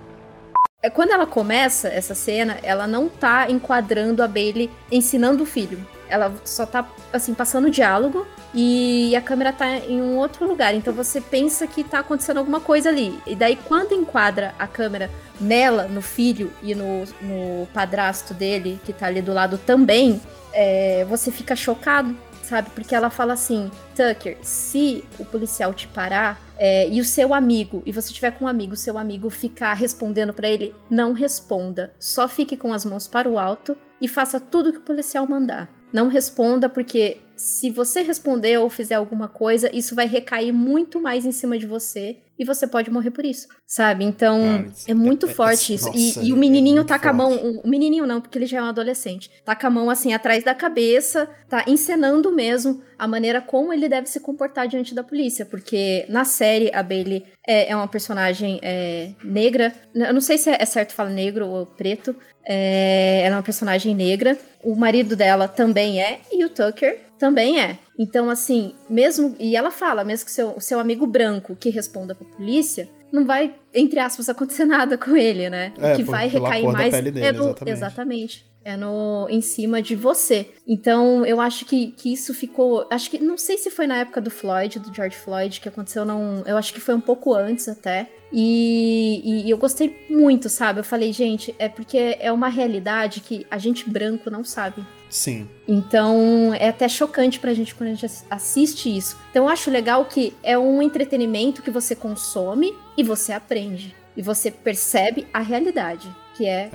S1: É, Quando ela começa essa cena, ela não tá enquadrando a Bailey ensinando o filho. Ela só tá, assim, passando diálogo e a câmera tá em um outro lugar. Então você pensa que tá acontecendo alguma coisa ali. E daí, quando enquadra a câmera nela, no filho e no, no padrasto dele, que tá ali do lado também, é, você fica chocado, sabe? Porque ela fala assim: Tucker, se o policial te parar é, e o seu amigo, e você tiver com um amigo, seu amigo ficar respondendo pra ele, não responda. Só fique com as mãos para o alto e faça tudo que o policial mandar. Não responda, porque se você responder ou fizer alguma coisa, isso vai recair muito mais em cima de você e você pode morrer por isso, sabe? Então,
S2: Cara, isso
S1: é muito
S2: é- é-
S1: forte isso. E-
S2: nossa,
S1: e, o
S2: é
S1: menininho
S2: muito
S1: tá com a mão. O menininho não, porque ele já é um adolescente. Tá com a mão assim atrás da cabeça, tá encenando mesmo a maneira como ele deve se comportar diante da polícia. Porque na série a Bailey é, é uma personagem é, negra. Eu não sei se é certo falar negro ou preto. É, ela é uma personagem negra. O marido dela também é, e o Tucker também é. Então, assim, mesmo. E ela fala, mesmo que seu, seu amigo branco que responda pra polícia, não vai, entre aspas, acontecer nada com ele, né?
S2: É,
S1: o que
S2: por-
S1: vai recair
S2: da
S1: mais
S2: pele dele,
S1: é no,
S2: exatamente.
S1: exatamente. É no em cima de você. Então, eu acho que, que isso ficou. Acho que. Não sei se foi na época do Floyd, do George Floyd, que aconteceu, não. Eu acho que foi um pouco antes até. E, e- e eu gostei muito, sabe? Eu falei, gente, é porque é uma realidade que a gente branco não sabe.
S2: Sim.
S1: Então é até chocante pra gente quando a gente ass- assiste isso. Então eu acho legal que é um entretenimento que você consome e você aprende. E você percebe a realidade que é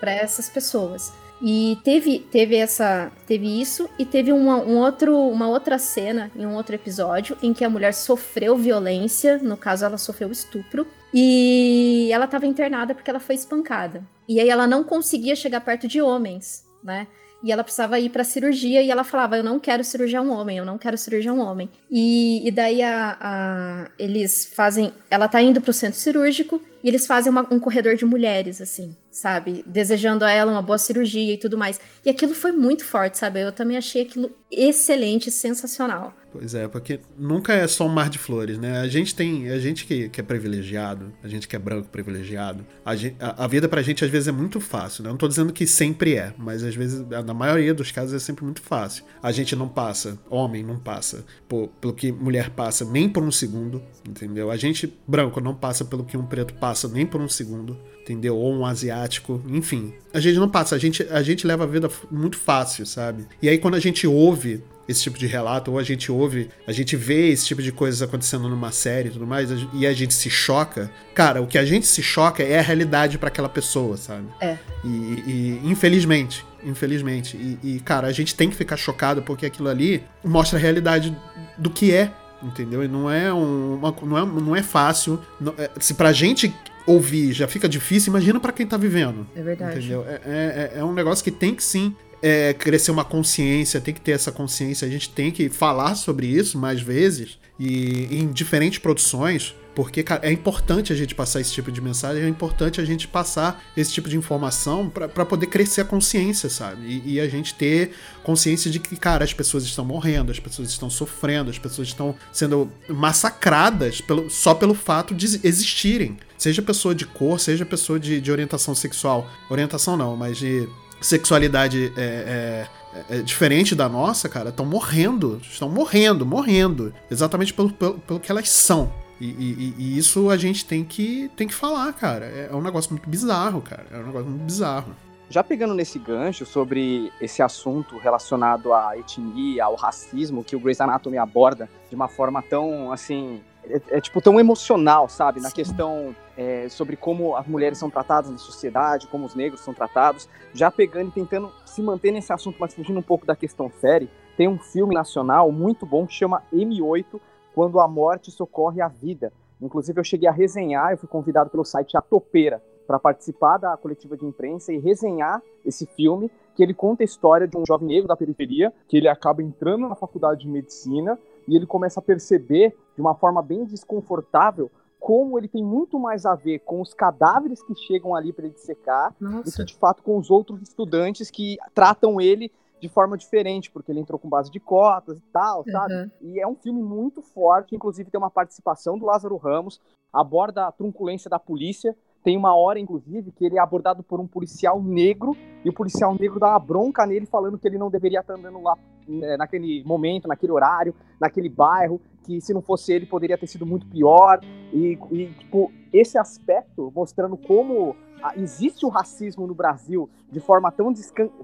S1: pra essas pessoas. E teve, teve essa. Teve isso e teve uma, um outro, uma outra cena em um outro episódio em que a mulher sofreu violência, no caso, ela sofreu estupro. E ela estava internada porque ela foi espancada. E aí ela não conseguia chegar perto de homens, né? E ela precisava ir pra cirurgia e ela falava: Eu não quero cirurgiar um homem, eu não quero cirurgiar um homem. E, e daí a, a- eles fazem. Ela tá indo pro centro cirúrgico e eles fazem uma- um corredor de mulheres, assim, sabe? Desejando a ela uma boa cirurgia e tudo mais. E aquilo foi muito forte, sabe? Eu também achei aquilo excelente, sensacional.
S2: Pois é, porque nunca é só um mar de flores, né? A gente tem, a gente que, que é privilegiado, a gente que é branco privilegiado, a, a, vida pra gente às vezes é muito fácil, né? Não tô dizendo que sempre é, mas às vezes, na maioria dos casos é sempre muito fácil. A gente não passa, homem não passa por, pelo que mulher passa nem por um segundo, entendeu? A gente branco não passa pelo que um preto passa nem por um segundo entendeu? Ou um asiático, enfim. A gente não passa, a gente, a gente leva a vida muito fácil, sabe? E aí quando a gente ouve esse tipo de relato, ou a gente ouve, a gente vê esse tipo de coisas acontecendo numa série e tudo mais, e a gente se choca, cara, o que a gente se choca é a realidade pra aquela pessoa, sabe?
S1: É.
S2: E, e, infelizmente, infelizmente, e, e, cara, a gente tem que ficar chocado porque aquilo ali mostra a realidade do que é, entendeu? E não é um, uma, não é, não é fácil. não- é- se pra gente ouvir já fica difícil, imagina pra quem tá vivendo.
S1: É verdade.
S2: Entendeu? É, é, é um negócio que tem que sim é, crescer uma consciência, tem que ter essa consciência, a gente tem que falar sobre isso mais vezes e em diferentes produções. Porque, cara, é importante a gente passar esse tipo de mensagem, é importante a gente passar esse tipo de informação para poder crescer a consciência, sabe? E, e, a gente ter consciência de que, cara, as pessoas estão morrendo, as pessoas estão sofrendo, as pessoas estão sendo massacradas pelo, só pelo fato de existirem. Seja pessoa de cor, seja pessoa de, de orientação sexual. Orientação não, mas de sexualidade é, é, é diferente da nossa, cara, estão morrendo. Estão morrendo, morrendo. Exatamente pelo, pelo, pelo que elas são. E, e, e, isso a gente tem que, tem que falar, cara. É, é um negócio muito bizarro, cara. É um negócio muito bizarro.
S3: Já pegando nesse gancho sobre esse assunto relacionado à etnia, ao racismo, que o Grey's Anatomy aborda de uma forma tão, assim, é, é, tipo tão emocional, sabe? Na questão é, sobre como as mulheres são tratadas na sociedade, como os negros são tratados. Já pegando e tentando se manter nesse assunto, mas fugindo um pouco da questão série, tem um filme nacional muito bom que chama M8, Quando a Morte Socorre a Vida. Inclusive eu cheguei a resenhar, eu fui convidado pelo site A Topeira para participar da coletiva de imprensa e resenhar esse filme, que ele conta a história de um jovem negro da periferia, que ele acaba entrando na faculdade de medicina e ele começa a perceber de uma forma bem desconfortável como ele tem muito mais a ver com os cadáveres que chegam ali para ele dissecar Nossa. do que de fato com os outros estudantes que tratam ele de forma diferente, porque ele entrou com base de cotas e tal, sabe? Uhum. E é um filme muito forte, inclusive tem uma participação do Lázaro Ramos, aborda a trunculência da polícia, tem uma hora, inclusive, que ele é abordado por um policial negro e o policial negro dá uma bronca nele falando que ele não deveria estar andando lá né, naquele momento, naquele horário, naquele bairro, que se não fosse ele poderia ter sido muito pior. E, e tipo, esse aspecto mostrando como existe o racismo no Brasil de forma tão,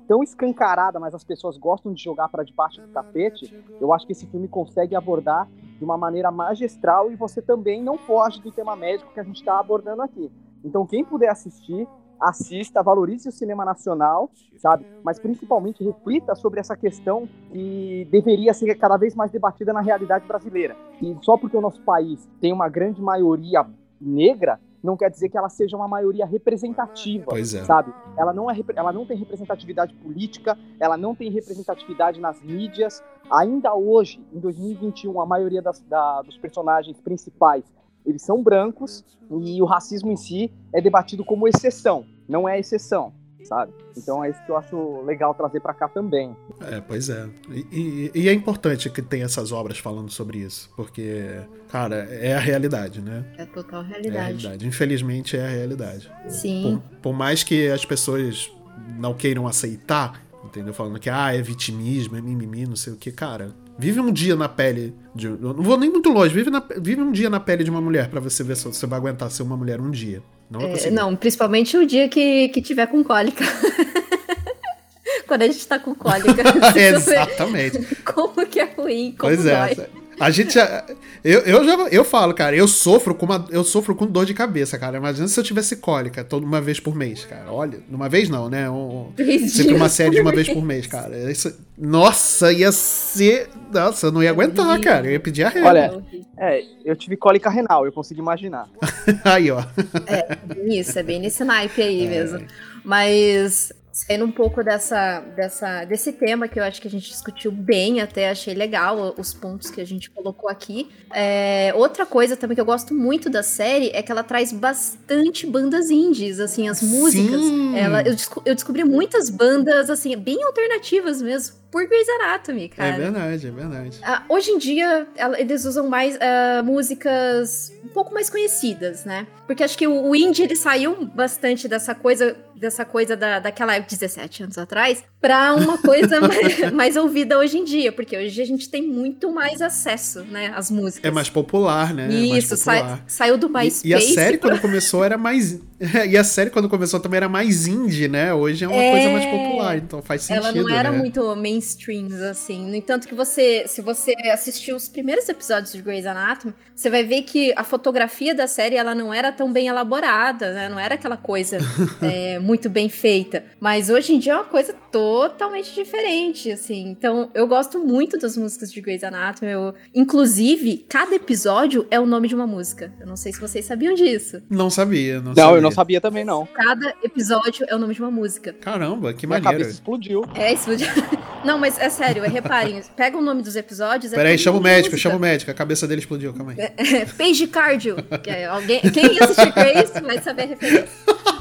S3: tão escancarada, mas as pessoas gostam de jogar para debaixo do tapete, eu acho que esse filme consegue abordar de uma maneira magistral e você também não foge do tema médico que a gente está abordando aqui. Então, quem puder assistir, assista, valorize o cinema nacional, sabe? Mas principalmente reflita sobre essa questão que deveria ser cada vez mais debatida na realidade brasileira. E só porque o nosso país tem uma grande maioria negra, não quer dizer que ela seja uma maioria representativa, é. sabe? Ela não, é, ela não tem representatividade política, ela não tem representatividade nas mídias. Ainda hoje, em 2021, a maioria das, da, dos personagens principais eles são brancos e o racismo em si é debatido como exceção, não é exceção, sabe? Então é isso que eu acho legal trazer para cá também.
S2: É, pois é. E, e, e, é importante que tenha essas obras falando sobre isso, porque, cara, é a realidade, né?
S1: É total realidade.
S2: É a realidade. Infelizmente é a realidade.
S1: Sim.
S2: Por, por mais que as pessoas não queiram aceitar, entendeu? Falando que, ah, é vitimismo, é mimimi, não sei o que, cara Vive um dia na pele de. Não vou nem muito longe, vive, na, vive um dia na pele de uma mulher para você ver se você vai aguentar ser uma mulher um dia. Não, é,
S1: é não principalmente o dia que, que tiver com cólica. Quando a gente tá com cólica.
S2: Exatamente.
S1: Como que é ruim, como
S2: pois é. A gente já, eu, eu já eu falo, cara, eu sofro com uma, eu sofro com dor de cabeça, cara. Imagina se eu tivesse cólica toda uma vez por mês, cara. Olha, uma vez não, né? Um, sempre uma série de uma vez por mês, cara. Isso, nossa, ia ser, nossa, eu não ia aguentar, cara. Eu ia pedir a
S3: Olha, é, eu tive cólica renal, eu consigo imaginar.
S2: aí, ó.
S1: É, isso, é bem nesse naipe aí é. mesmo. Mas saindo um pouco dessa, dessa, desse tema que eu acho que a gente discutiu bem, até achei legal os pontos que a gente colocou aqui. É, outra coisa também que eu gosto muito da série é que ela traz bastante bandas indies, assim, as músicas. Ela, eu, eu descobri muitas bandas, assim, bem alternativas mesmo por Grey's Anatomy, é cara.
S2: É verdade, é verdade.
S1: Uh, hoje em dia, eles usam mais uh, músicas um pouco mais conhecidas, né? Porque acho que o, o indie, ele saiu bastante dessa coisa, dessa coisa da, daquela época, 17 anos atrás, pra uma coisa mais, mais, ouvida hoje em dia, porque hoje a gente tem muito mais acesso, né, às músicas.
S2: É mais popular, né? É
S1: Isso,
S2: é popular.
S1: Sai, saiu do MySpace.
S2: E, e a série, pra... quando começou, era mais... e a série, quando começou, também era mais indie, né? Hoje é uma é... coisa mais popular, então faz sentido,
S1: Ela não era
S2: né?
S1: muito mainstream, assim. No entanto que você, se você assistiu os primeiros episódios de Grey's Anatomy, você vai ver que a fotografia da série, ela não era tão bem elaborada, né? Não era aquela coisa é, muito bem feita. Mas hoje em dia é uma coisa totalmente diferente, assim. Então, eu gosto muito das músicas de Grey's Anatomy. Eu, inclusive, cada episódio é o nome de uma música. Eu não sei se vocês sabiam disso.
S2: Não sabia, não,
S3: Não,
S2: sabia.
S3: eu não sabia também, não.
S1: Cada episódio é o nome de uma música.
S2: Caramba, que
S3: Minha
S2: maneiro.
S3: cabeça explodiu.
S1: É isso. Não, mas é sério, é, reparem. Pega o nome dos episódios. É
S2: Peraí, chama o médico,
S1: música.
S2: chama o médico. A cabeça dele explodiu, calma aí.
S1: É, Page Cardio. Que é alguém, quem assistiu Grace vai saber a referência.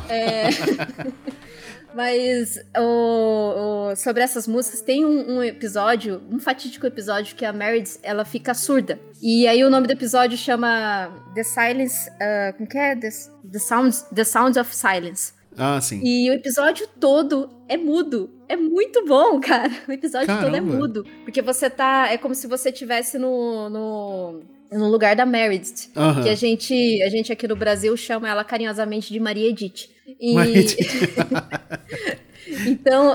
S1: É, Mas o- o- sobre essas músicas, tem um, um episódio, um fatídico episódio que a Meredith, ela fica surda. E aí o nome do episódio chama The Silence, ah, como que é? The, The, Sounds, The Sounds of Silence.
S2: Ah, sim.
S1: E o episódio todo é mudo. É muito bom, cara. O episódio todo é
S2: Caramba.
S1: mudo. Porque você tá. É como se você estivesse no, no, no lugar da Meredith.
S2: Aham.
S1: Que a gente, a gente aqui no Brasil chama ela carinhosamente de Maria Edith. E,
S2: Maria Edith.
S1: então,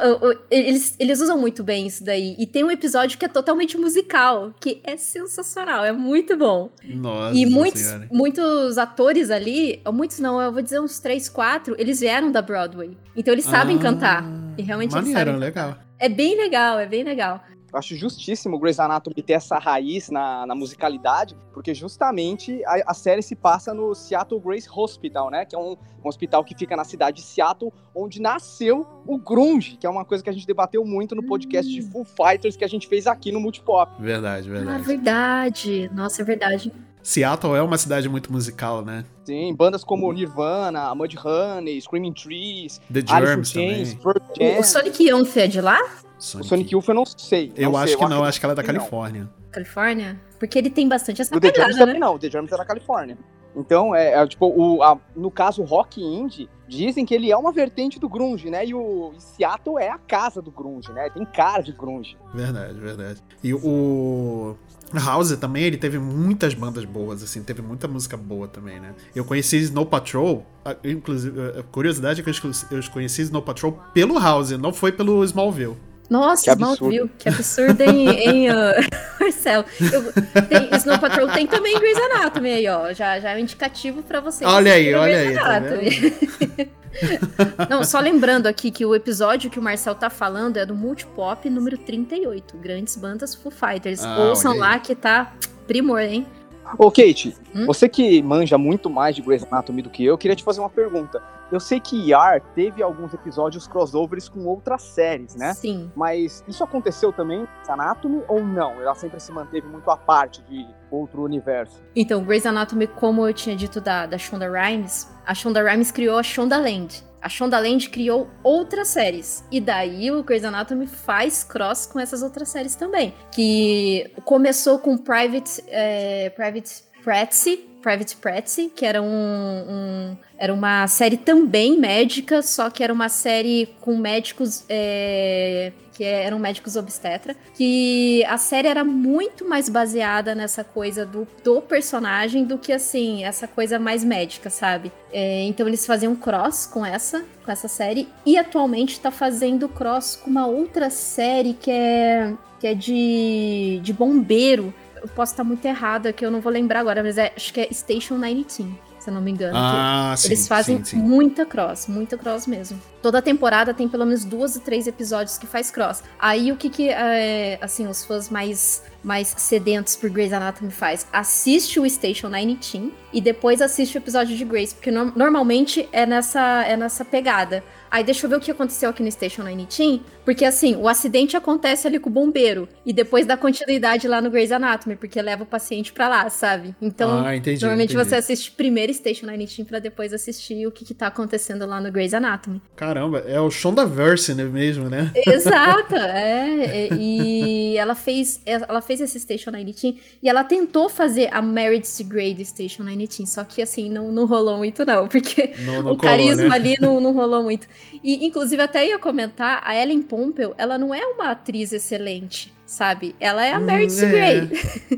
S1: eles, eles usam muito bem isso daí. E tem um episódio que é totalmente musical, que é sensacional, é muito bom.
S2: Nossa
S1: E muitos,
S2: senhora.
S1: muitos atores ali, muitos não, eu vou dizer uns três, quatro, eles vieram da Broadway. Então eles sabem
S2: Ah,
S1: cantar. E realmente eles
S2: Maneiro,
S1: sabem.
S2: legal.
S1: É bem legal, é bem legal.
S3: Eu acho justíssimo o Grey's Anatomy ter essa raiz na, na musicalidade, porque justamente a, a série se passa no Seattle Grace Hospital, né? Que é um, um hospital que fica na cidade de Seattle, onde nasceu o grunge, que é uma coisa que a gente debateu muito no podcast de Full Fighters que a gente fez aqui no Multipop.
S2: Verdade,
S1: Ah,
S2: verdade.
S1: verdade. Nossa, é verdade.
S2: Seattle é uma cidade muito musical, né?
S3: Sim, bandas como Nirvana, Mudhoney, Screaming Trees,
S2: The Germs
S3: Chains,
S2: também.
S1: O Sonic Youth é de lá?
S3: O Sonic Youth eu não sei.
S2: Eu
S3: não
S2: acho
S3: sei,
S2: que não, acho que ela é da. Califórnia.
S1: Califórnia? Porque ele tem bastante essa
S3: O The
S1: pegada,
S3: também
S1: né?
S3: não, o The Germs é da Califórnia. Então, é, é, tipo, o, a- no caso, o rock indie, dizem que ele é uma vertente do grunge, né? E o e Seattle é a casa do grunge, né? Tem cara de grunge.
S2: Verdade, verdade. E o House também, ele teve muitas bandas boas, assim, teve muita música boa também, né? Eu conheci Snow Patrol, inclusive, a curiosidade é que eu eu conheci Snow Patrol pelo House, não foi pelo Smallville.
S1: Nossa. Smallville, que absurdo, hein, hein uh, Marcelo? Eu, tem, Snow Patrol tem também Grey's Anatomy aí, ó. Já, já é um indicativo pra vocês.
S2: Olha aí, olha
S1: Grey's
S2: aí, tá.
S1: Não, só lembrando aqui que o episódio que o Marcel tá falando é do Multipop número 38, Grandes Bandas Foo Fighters.
S2: Ah,
S1: Ouçam lá que tá primor, hein?
S3: Ô, Kate,
S1: Hum?
S3: você que manja muito mais de Grey's Anatomy do que eu, queria te fazer uma pergunta. Eu sei que ER teve alguns episódios crossovers com outras séries, né?
S1: Sim.
S3: Mas isso aconteceu também Grey's Anatomy ou não? Ela sempre se manteve muito à parte de outro universo.
S1: Então, Grey's Anatomy, como eu tinha dito da, da Shonda Rhimes, a Shonda Rhimes criou a Shonda Land. A Shonda Land criou outras séries. E daí o Grey's Anatomy faz cross com essas outras séries também. Que começou com Private, é, Private Pretsy, Private Pretsy, que era um, um- era uma série também médica, só que era uma série com médicos é, que eram médicos obstetra, que a série era muito mais baseada nessa coisa do, do personagem do que assim essa coisa mais médica, sabe? É, então eles faziam cross com essa, com essa série e atualmente tá fazendo cross com uma outra série que é que é de, de bombeiro. Eu posso estar muito errada, que eu não vou lembrar agora, mas é- acho que é Station 19, se eu não me engano.
S2: Ah, sim,
S1: eles fazem
S2: sim, sim.
S1: muita cross, muita cross mesmo. Toda temporada tem pelo menos duas ou três episódios que faz cross. Aí o que que, é, assim, os fãs mais, mais sedentos por Grey's Anatomy faz? Assiste o Station 19 e depois assiste o episódio de Grace, porque no- normalmente é nessa, é nessa pegada. Aí deixa eu ver o que aconteceu aqui no Station 19, porque assim, o acidente acontece ali com o bombeiro e depois dá continuidade lá no Grey's Anatomy, porque leva o paciente pra lá, sabe? Então,
S2: ah, entendi.
S1: Normalmente
S2: entendi.
S1: você assiste primeiro Station 19 pra depois assistir o que, que tá acontecendo lá no Grey's Anatomy.
S2: Caramba, é o Shondaverse né, mesmo, né?
S1: Exato, é. é, E ela fez, ela fez esse Station 19 e ela tentou fazer a Meredith Grey do Station 19, só que assim, não, não rolou muito não, porque
S2: Não, não
S1: o
S2: colou,
S1: carisma
S2: né?
S1: ali não, não rolou muito. E, inclusive, até ia comentar, a Ellen Pompeu, ela não é uma atriz excelente, sabe? Ela é a
S2: Hum,
S1: Meredith
S2: é.
S1: Grey.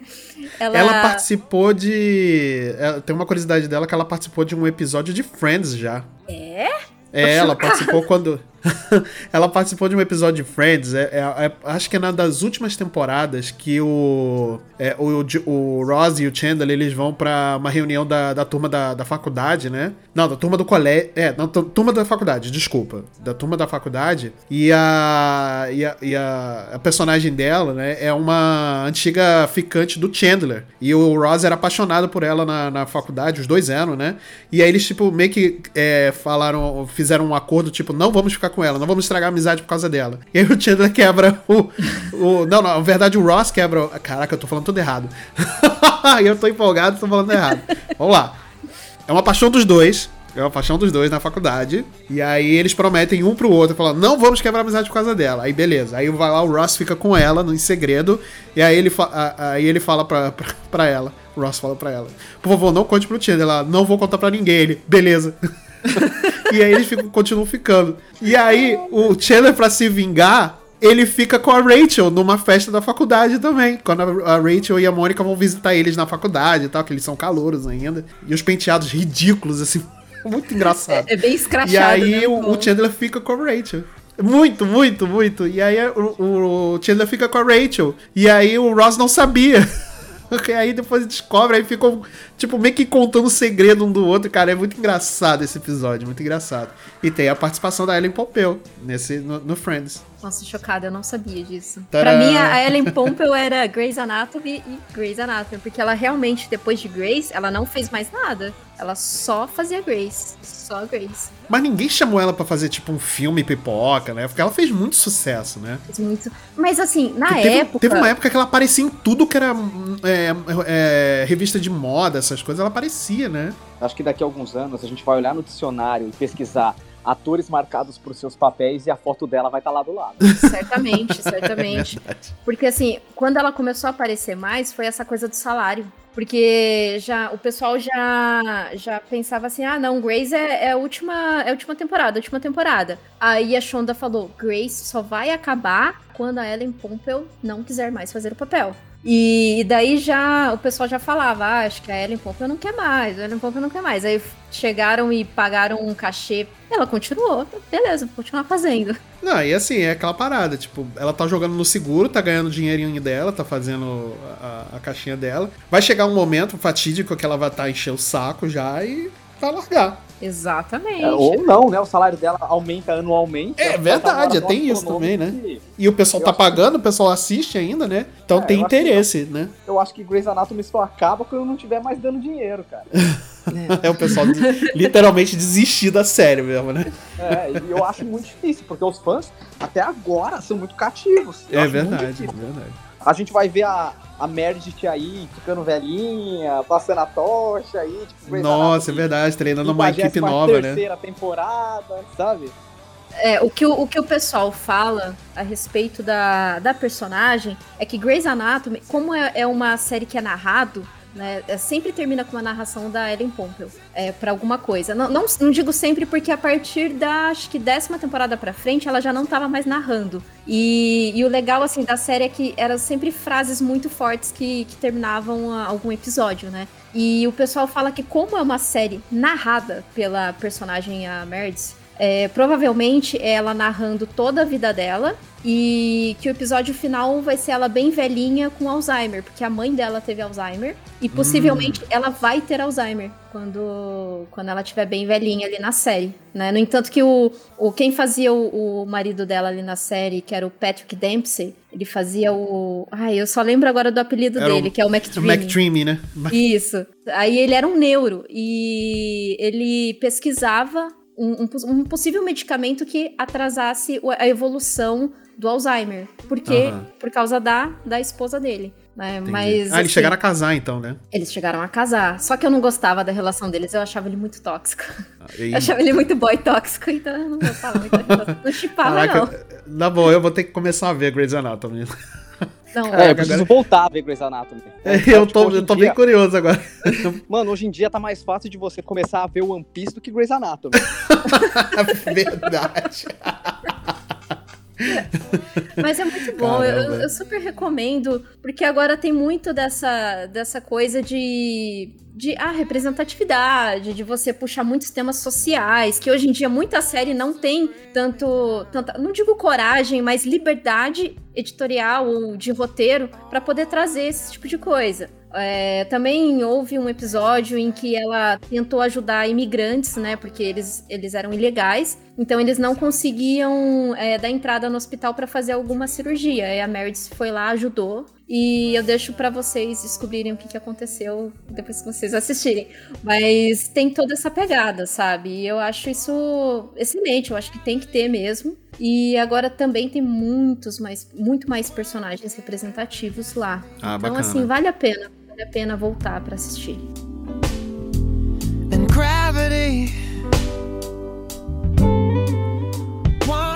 S1: ela,
S2: Ela participou de. ela- Tem uma curiosidade dela que ela participou de um episódio de Friends já.
S1: É?
S2: É, ela participou quando. ela participou de um episódio de Friends, é, é- é- acho que é na das últimas temporadas que o, é, o, o Ross e o Chandler eles vão pra uma reunião da, da turma da, da faculdade, né? Não, da turma do colégio. É, tu- turma da faculdade, desculpa. Da turma da faculdade. E a. E a, e a, a personagem dela, né? É uma antiga ficante do Chandler. E o Ross era apaixonado por ela na, na faculdade, os dois eram, né? E aí eles, tipo, meio que é, falaram, fizeram um acordo, tipo, não vamos ficar com ela, não vamos estragar a amizade por causa dela. E aí o Chandler quebra o. o não, não, na verdade o Ross quebra. o- Caraca, eu tô falando tudo errado. eu tô empolgado, tô falando errado. Vamos lá. É uma paixão dos dois. É uma paixão dos dois na faculdade. E aí eles prometem um pro outro, falando, não vamos quebrar amizade por causa dela. Aí beleza. Aí vai lá, o Ross fica com ela em segredo. E aí ele, aí ele fala pra, pra, pra ela. O Ross fala pra ela. Por favor, não conte pro Chandler. Ela, não vou contar pra ninguém. Ele, beleza. e aí eles ficam, continuam ficando. E aí, o Chandler, pra se vingar, ele fica com a Rachel numa festa da faculdade também. Quando a Rachel e a Mônica vão visitar eles na faculdade e tal, que eles são calouros ainda. E os penteados ridículos, assim. Muito engraçado.
S1: É bem escrachado.
S2: E aí
S1: né?
S2: o, o Chandler fica com a Rachel. Muito, muito, muito. E aí o, o Chandler fica com a Rachel. E aí o Ross não sabia. E aí depois descobre, aí ficam, tipo, meio que contando o segredo um do outro. Cara, é muito engraçado esse episódio, muito engraçado. E tem a participação da Ellen Pompeu nesse, no, no Friends.
S1: Nossa, chocada, eu não sabia disso.
S2: Tadã!
S1: Pra mim, a Ellen Pompeu era Grey's Anatomy e Grey's Anatomy, porque ela realmente, depois de Grey's, ela não fez mais nada. Ela só fazia Grey's. Só Grey's.
S2: Mas ninguém chamou ela pra fazer, tipo, um filme pipoca, né? Porque ela fez muito sucesso, né?
S1: Fez muito. Mas assim, na
S2: teve,
S1: época.
S2: teve uma época que ela aparecia em tudo que era hum, é, é, revista de moda, essas coisas, ela aparecia, né?
S3: Acho que daqui a alguns anos a gente vai olhar no dicionário e pesquisar atores marcados por seus papéis e a foto dela vai estar lá do lado.
S1: Certamente, certamente. Porque assim, quando ela começou a aparecer mais, foi essa coisa do salário. Porque já o pessoal já já pensava assim: ah, não, Grace é, é a última é a última temporada, a última temporada. Aí a Shonda falou: Grace só vai acabar quando a Ellen Pompeu não quiser mais fazer o papel. E daí já o pessoal já falava, ah, acho que a Ellen Pompeu não quer mais, a Ellen Pompeu não quer mais. Aí chegaram e pagaram um cachê. Ela continuou, beleza, vou continuar fazendo.
S2: Não, e assim, é aquela parada, tipo, ela tá jogando no seguro, tá ganhando o dinheirinho dela, tá fazendo a, a caixinha dela. Vai chegar um momento fatídico que ela vai estar tá encher o saco já e vai largar.
S1: Exatamente.
S3: É, ou não, né? O salário dela aumenta anualmente.
S2: É verdade, tem isso também, né?
S3: que-
S2: E o pessoal
S3: Eu
S2: tá
S3: acho que-
S2: pagando, o pessoal assiste ainda, né? Então
S3: É,
S2: tem
S3: eu que-
S2: interesse, né?
S3: Eu acho que Grey's Anatomy só acaba quando não tiver mais dando dinheiro, cara.
S2: É o pessoal de- literalmente desistir da série mesmo, né?
S3: É, e eu acho muito difícil, porque os fãs até agora são muito cativos. Eu
S2: É verdade, é verdade.
S3: A gente vai ver a, a Meredith aí ficando velhinha, passando a tocha aí, tipo,
S2: Nossa, é verdade, treinando uma equipe
S3: 53ª
S2: nova, né?
S3: terceira temporada, sabe?
S1: É, o, que o, o que o pessoal fala a respeito da, da personagem é que Grey's Anatomy, como é, é uma série que é narrado, né, é- sempre termina com uma narração da Ellen Pompeu é, para alguma coisa. Não, não, não digo sempre porque a partir da acho que décima temporada pra frente ela já não tava mais narrando. E, e o legal assim da série é que eram sempre frases muito fortes que, que terminavam algum episódio, né? E o pessoal fala que como é uma série narrada pela personagem a Meredith, é, provavelmente é ela narrando toda a vida dela e que o episódio final vai ser ela bem velhinha com Alzheimer, porque a mãe dela teve Alzheimer e possivelmente ela vai ter Alzheimer quando, quando ela estiver bem velhinha ali na série, né? No entanto que o, o quem fazia o, o marido dela ali na série, que era o Patrick Dempsey, ele fazia o... Ai, eu só lembro agora do apelido
S2: Era o-
S1: dele, que é o
S2: O
S1: McDreamy.
S2: McDreamy, né?
S1: Isso. Aí ele era um neuro e ele pesquisava um, um poss- possível medicamento que atrasasse a evolução do Alzheimer. Por quê?
S2: Aham.
S1: Por causa da, da esposa dele. né? Mas,
S2: ah, eles
S1: assim,
S2: chegaram a casar então, né?
S1: eles chegaram a casar. Só que eu não gostava da relação deles, eu achava ele muito tóxico.
S2: E-
S1: Eu achava ele muito boy tóxico, então eu não gostava muito da relação. Não chipava, não.
S2: Na boa, eu vou ter que começar a ver Grey's Anatomy.
S1: Não,
S3: É, eu preciso
S2: agora-
S3: voltar a ver Grey's Anatomy.
S2: eu
S3: Tipo,
S2: tô,
S3: hoje
S2: eu tô
S3: dia-
S2: bem curioso agora.
S3: Mano, hoje em dia tá mais fácil de você começar a ver One Piece do que Grey's Anatomy.
S2: Verdade.
S1: Mas é muito bom, eu, eu, super recomendo, porque agora tem muito dessa, dessa coisa de, de ah, representatividade, de você puxar muitos temas sociais, que hoje em dia muita série não tem tanto, tanta, não digo coragem, mas liberdade editorial ou de roteiro para poder trazer esse tipo de coisa. É, também houve um episódio em que ela tentou ajudar imigrantes, né? Porque eles, eles eram ilegais, então eles não conseguiam é, dar entrada no hospital para fazer alguma cirurgia. E a Meredith foi lá, ajudou. E eu deixo para vocês descobrirem o que, que aconteceu depois que vocês assistirem. Mas tem toda essa pegada, sabe? E eu acho isso excelente, eu acho que tem que ter mesmo. E agora também tem muitos mais, muito mais personagens representativos lá. Ah, então, bacana. assim, vale a pena vale a pena voltar para assistir.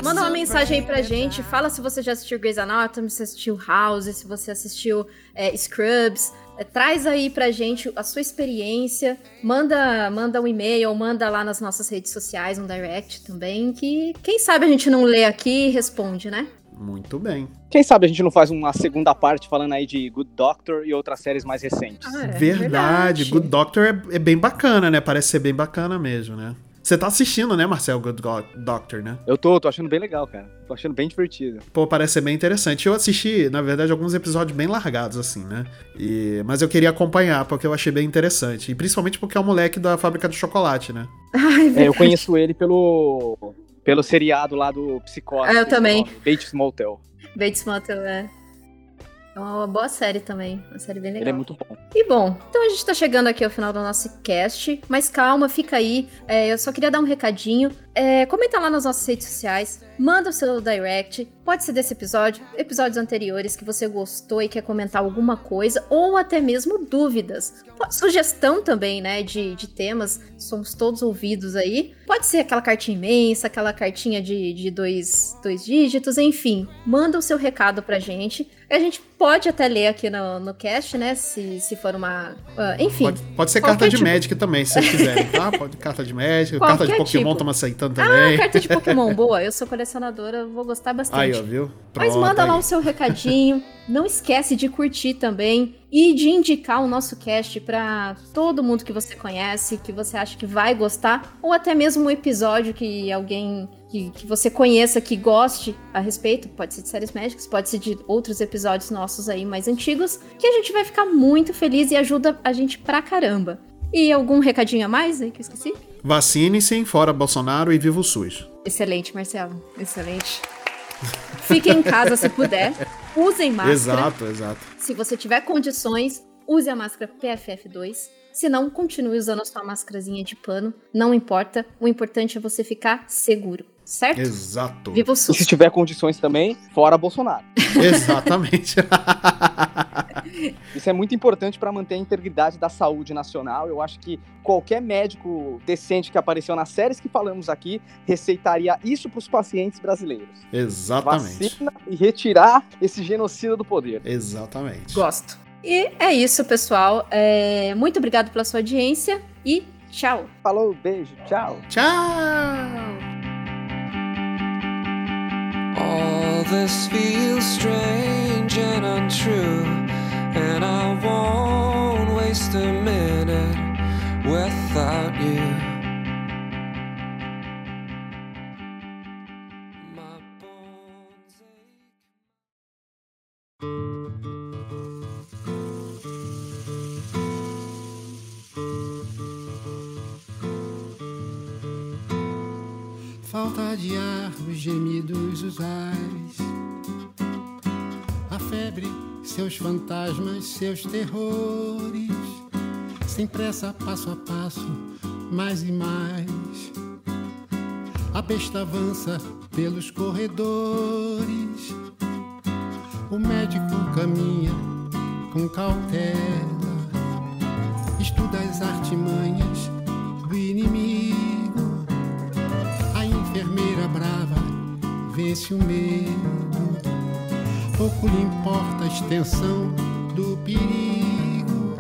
S1: Manda uma mensagem aí pra gente. Fala se você já assistiu Grey's Anatomy, se assistiu House, se você assistiu é, Scrubs. É, traz aí pra gente a sua experiência. Manda, manda um e-mail, manda lá nas nossas redes sociais, um direct também. Que quem sabe a gente não lê aqui e responde, né?
S2: Muito bem.
S3: Quem sabe a gente não faz uma segunda parte falando aí de Good Doctor e outras séries mais recentes.
S2: Ah, é, verdade. verdade. Good Doctor é, é, bem bacana, né? Parece ser bem bacana mesmo, né? Você tá assistindo, né, Marcel, Good Doctor, né?
S3: Eu tô, tô achando bem legal, cara. Tô achando bem divertido.
S2: Pô, parece ser bem interessante. Eu assisti, na verdade, alguns episódios bem largados, assim, né? E... Mas eu queria acompanhar, porque eu achei bem interessante. E principalmente porque é o moleque da fábrica de chocolate, né?
S3: Ai, é, eu conheço ele pelo pelo seriado lá do Psicose.
S1: Ah, eu também.
S3: Bates Motel.
S1: Bates Motel, é. É uma boa série também. Uma série bem legal.
S3: Ele é muito bom.
S1: E bom, então a gente tá chegando aqui ao final do nosso cast. Mas calma, fica aí. É, eu só queria dar um recadinho. É, comenta lá nas nossas redes sociais. Manda o seu direct. Pode ser desse episódio, episódios anteriores que você gostou e quer comentar alguma coisa. Ou até mesmo dúvidas. Sugestão também, né? De, de temas. Somos todos ouvidos aí. Pode ser aquela cartinha imensa, aquela cartinha de, de dois, dois dígitos. Enfim, manda o seu recado pra gente. A gente pode até ler aqui no, no cast, né? Se, se for uma. Uh, enfim.
S2: Pode, pode ser carta de tipo... Magic também, se vocês quiserem, tá? Pode carta de Magic, carta de Pokémon tipo. aceitando também.
S1: Ah, carta de Pokémon, boa. Eu sou colecionadora, vou gostar bastante.
S2: Aí, ó, viu?
S1: Pronto, Mas manda aí. lá o seu recadinho. Não esquece de curtir também e de indicar o nosso cast para todo mundo que você conhece, que você acha que vai gostar, ou até mesmo um episódio que alguém que, que você conheça, que goste a respeito, pode ser de séries médicas, pode ser de outros episódios nossos aí mais antigos, que a gente vai ficar muito feliz e ajuda a gente pra caramba. E algum recadinho a mais aí que eu esqueci?
S2: Vacine-se, fora Bolsonaro e viva o SUS.
S1: Excelente, Marcelo. Excelente. Fiquem em casa se puder. Usem máscara.
S2: Exato, exato.
S1: Se você tiver condições, use a máscara PFF2. Se não, continue usando a sua máscarazinha de pano. Não importa. O importante é você ficar seguro certo?
S2: Exato.
S1: Viva o SUS.
S3: E se tiver condições também, fora Bolsonaro.
S2: Exatamente.
S3: Isso é muito importante para manter a integridade da saúde nacional. Eu acho que qualquer médico decente que apareceu nas séries que falamos aqui receitaria isso para os pacientes brasileiros.
S2: Exatamente.
S3: Vacina e retirar esse genocida do poder.
S2: Exatamente.
S1: Gosto. E é isso, pessoal. É... Muito obrigado pela sua audiência e tchau.
S3: Falou, beijo, tchau.
S2: Tchau.
S7: All this feels strange and untrue, and I won't waste a minute without you.
S8: Gemidos, os ais. A febre, seus fantasmas, seus terrores. Sem pressa, passo a passo, mais e mais. A besta avança pelos corredores. O médico caminha com cautela. Estuda as artimanhas vence o medo. Pouco lhe importa a extensão do perigo.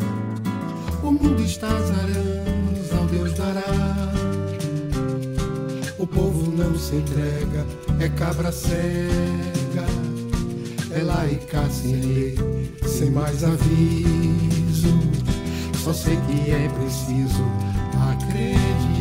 S8: O mundo está zarando ao Deus dará. O povo não se entrega, é cabra cega. É cá sem lei, sem mais aviso. Só sei que é preciso acreditar.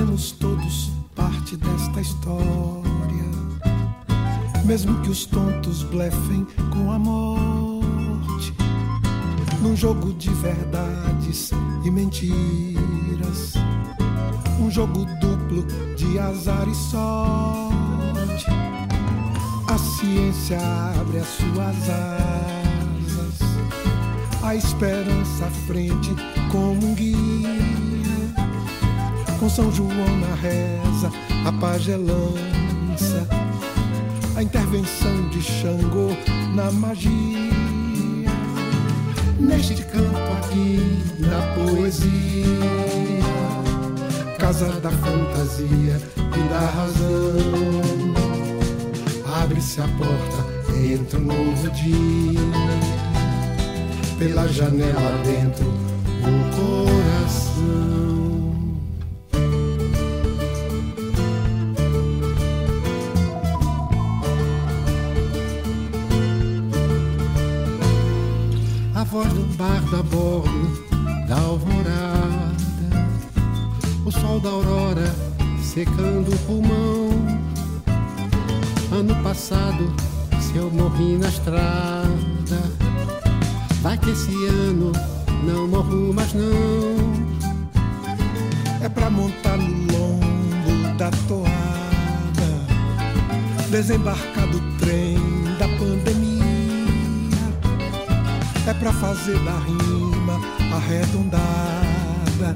S8: Fazemos todos parte desta história. Mesmo que os tontos blefem com a morte. Num jogo de verdades e mentiras. Um jogo duplo de azar e sorte. A ciência abre as suas asas. A esperança à frente como um guia. Com São João na reza, a pagelança. A intervenção de Xangô na magia. Neste canto aqui da poesia casa da fantasia e da razão. Abre-se a porta, entra um novo dia. Pela janela dentro, o coração. Voz do bardo a bordo da alvorada o sol da aurora secando o pulmão. Ano passado, se eu morri na estrada, vai que esse ano não morro mais não. É pra montar no lombo da toada, desembarcar do trem da pandemia. É pra fazer da rima arredondada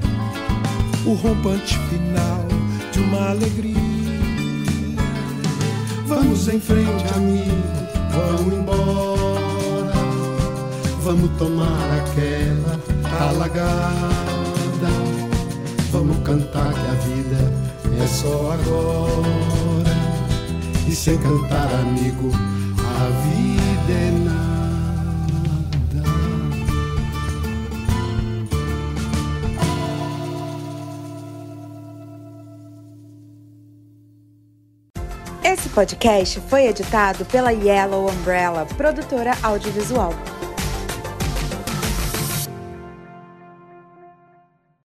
S8: o rompante final de uma alegria. Vamos em frente, amigo, vamos embora. Vamos tomar aquela alagada. Vamos cantar que a vida é só agora. E sem cantar, amigo, a vida é nada.
S9: Podcast foi editado pela Yellow Umbrella, produtora audiovisual.